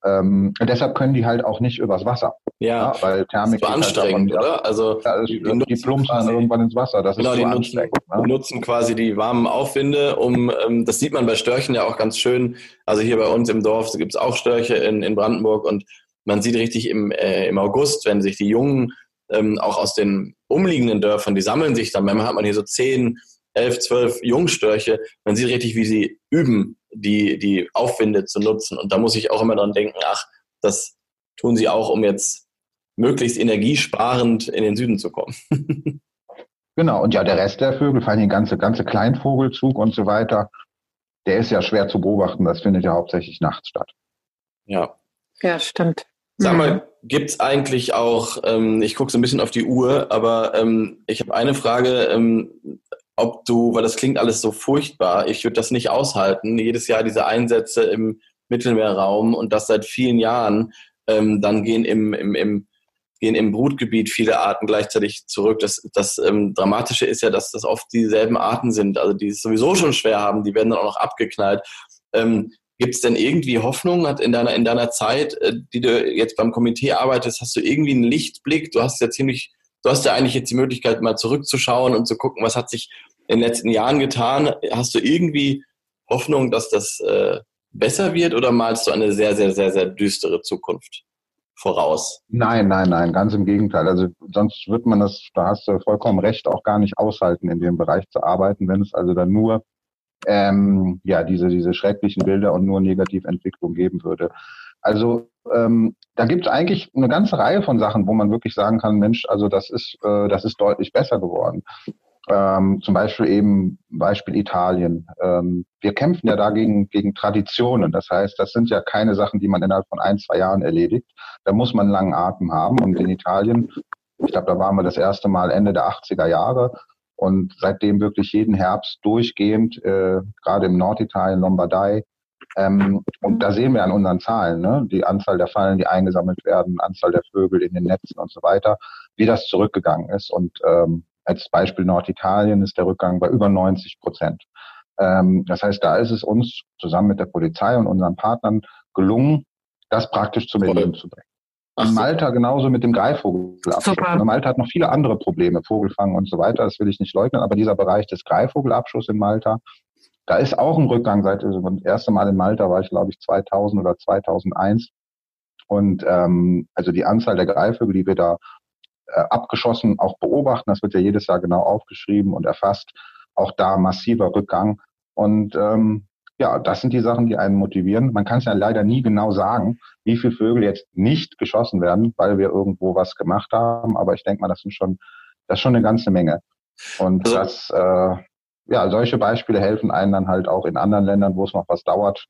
ähm, deshalb können die halt auch nicht übers Wasser. Ja, ja weil Thermik ist so halt anstrengend, halt oder? Also ja, die, die, die plumpsen irgendwann ins Wasser. Das genau, ist die nutzen, ne? nutzen quasi die warmen Aufwinde, um ähm, das sieht man bei Störchen ja auch ganz schön. Also hier bei uns im Dorf gibt es auch Störche in, in Brandenburg und man sieht richtig im, äh, im August, wenn sich die Jungen ähm, auch aus den umliegenden Dörfern, die sammeln sich dann, manchmal hat man hier so zehn, elf, zwölf Jungstörche, man sieht richtig, wie sie üben, die, die Aufwinde zu nutzen. Und da muss ich auch immer dran denken, ach, das tun sie auch, um jetzt möglichst energiesparend in den Süden zu kommen. genau, und ja, der Rest der Vögel, vor allem der ganze, ganze Kleinvogelzug und so weiter, der ist ja schwer zu beobachten. Das findet ja hauptsächlich nachts statt. Ja. Ja, stimmt. Sag mal, mhm. gibt es eigentlich auch, ähm, ich gucke so ein bisschen auf die Uhr, aber ähm, ich habe eine Frage, ähm, ob du, weil das klingt alles so furchtbar, ich würde das nicht aushalten, jedes Jahr diese Einsätze im Mittelmeerraum und das seit vielen Jahren, ähm, dann gehen im, im, im gehen im Brutgebiet viele Arten gleichzeitig zurück. Das, das ähm, Dramatische ist ja, dass das oft dieselben Arten sind, also die es sowieso schon schwer haben, die werden dann auch noch abgeknallt. Ähm, Gibt es denn irgendwie Hoffnung hat in deiner, in deiner Zeit, äh, die du jetzt beim Komitee arbeitest, hast du irgendwie einen Lichtblick? Du hast ja ziemlich, du hast ja eigentlich jetzt die Möglichkeit, mal zurückzuschauen und zu gucken, was hat sich in den letzten Jahren getan. Hast du irgendwie Hoffnung, dass das äh, besser wird oder malst du eine sehr, sehr, sehr, sehr düstere Zukunft voraus? Nein, nein, nein, ganz im Gegenteil. Also sonst wird man das, da hast du vollkommen recht, auch gar nicht aushalten, in dem Bereich zu arbeiten, wenn es also dann nur ähm, ja diese, diese schrecklichen Bilder und nur Negativentwicklung geben würde. Also ähm, da gibt es eigentlich eine ganze Reihe von Sachen, wo man wirklich sagen kann, Mensch, also das ist, äh, das ist deutlich besser geworden. Ähm, zum Beispiel eben Beispiel Italien. Ähm, wir kämpfen ja dagegen gegen Traditionen. Das heißt, das sind ja keine Sachen, die man innerhalb von ein, zwei Jahren erledigt. Da muss man einen langen Atem haben. Und in Italien, ich glaube, da waren wir das erste Mal Ende der 80er Jahre und seitdem wirklich jeden Herbst durchgehend, äh, gerade im Norditalien, Lombardei. Ähm, und da sehen wir an unseren Zahlen, ne, die Anzahl der Fallen, die eingesammelt werden, Anzahl der Vögel in den Netzen und so weiter, wie das zurückgegangen ist. Und ähm, als Beispiel Norditalien ist der Rückgang bei über 90 Prozent. Ähm, das heißt, da ist es uns zusammen mit der Polizei und unseren Partnern gelungen, das praktisch zum Erleben zu bringen. Ach in Malta genauso mit dem Greifvogelabschuss. Super. Malta hat noch viele andere Probleme, Vogelfang und so weiter, das will ich nicht leugnen, aber dieser Bereich des Greifvogelabschusses in Malta, da ist auch ein Rückgang seit, also das erste Mal in Malta war ich, glaube ich, 2000 oder 2001. Und ähm, also die Anzahl der Greifvögel, die wir da äh, abgeschossen auch beobachten, das wird ja jedes Jahr genau aufgeschrieben und erfasst, auch da massiver Rückgang. Und ähm, ja, das sind die Sachen, die einen motivieren. Man kann es ja leider nie genau sagen, wie viele Vögel jetzt nicht geschossen werden, weil wir irgendwo was gemacht haben. Aber ich denke mal, das sind schon, das ist schon eine ganze Menge. Und also, das, äh, ja, solche Beispiele helfen einem dann halt auch in anderen Ländern, wo es noch was dauert,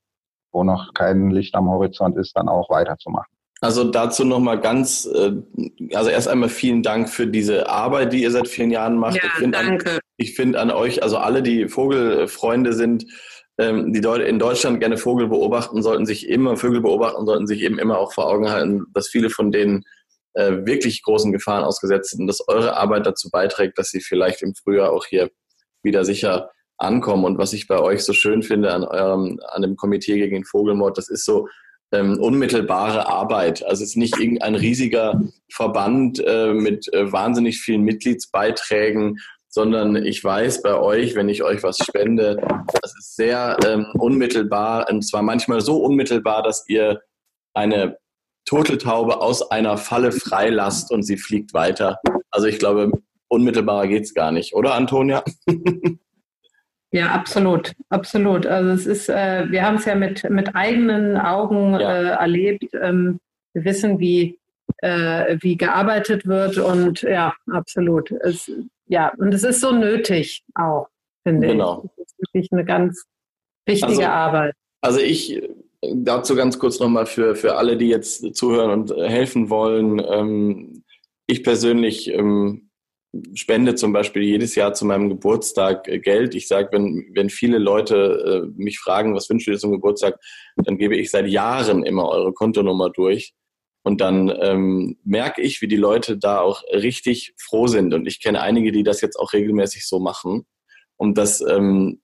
wo noch kein Licht am Horizont ist, dann auch weiterzumachen. Also dazu nochmal ganz, äh, also erst einmal vielen Dank für diese Arbeit, die ihr seit vielen Jahren macht. Ja, ich finde an, ich find an euch, also alle, die Vogelfreunde sind, ähm, die in Deutschland gerne Vogel beobachten, sollten sich immer, Vögel beobachten, sollten sich eben immer auch vor Augen halten, dass viele von denen äh, wirklich großen Gefahren ausgesetzt sind und dass eure Arbeit dazu beiträgt, dass sie vielleicht im Frühjahr auch hier wieder sicher ankommen. Und was ich bei euch so schön finde an eurem, an dem Komitee gegen den Vogelmord, das ist so ähm, unmittelbare Arbeit. Also es ist nicht irgendein riesiger Verband äh, mit äh, wahnsinnig vielen Mitgliedsbeiträgen sondern ich weiß bei euch, wenn ich euch was spende, das ist sehr ähm, unmittelbar und zwar manchmal so unmittelbar, dass ihr eine Turteltaube aus einer Falle freilasst und sie fliegt weiter. Also ich glaube, unmittelbarer geht es gar nicht, oder Antonia? Ja, absolut, absolut. Also es ist, äh, wir haben es ja mit, mit eigenen Augen ja. äh, erlebt. Ähm, wir wissen, wie, äh, wie gearbeitet wird und ja, absolut. Es, ja, und es ist so nötig auch, finde genau. ich. Das ist wirklich eine ganz wichtige also, Arbeit. Also ich dazu ganz kurz nochmal für, für alle, die jetzt zuhören und äh, helfen wollen. Ähm, ich persönlich ähm, spende zum Beispiel jedes Jahr zu meinem Geburtstag äh, Geld. Ich sage, wenn, wenn viele Leute äh, mich fragen, was wünscht ihr zum Geburtstag, dann gebe ich seit Jahren immer eure Kontonummer durch. Und dann ähm, merke ich, wie die Leute da auch richtig froh sind. Und ich kenne einige, die das jetzt auch regelmäßig so machen. Und das ähm,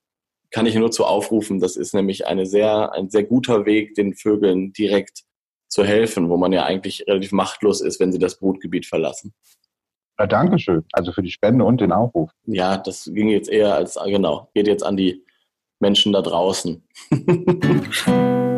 kann ich nur zu aufrufen. Das ist nämlich eine sehr, ein sehr guter Weg, den Vögeln direkt zu helfen, wo man ja eigentlich relativ machtlos ist, wenn sie das Brutgebiet verlassen. Ja, Dankeschön. Also für die Spende und den Aufruf. Ja, das ging jetzt eher als, genau, geht jetzt an die Menschen da draußen.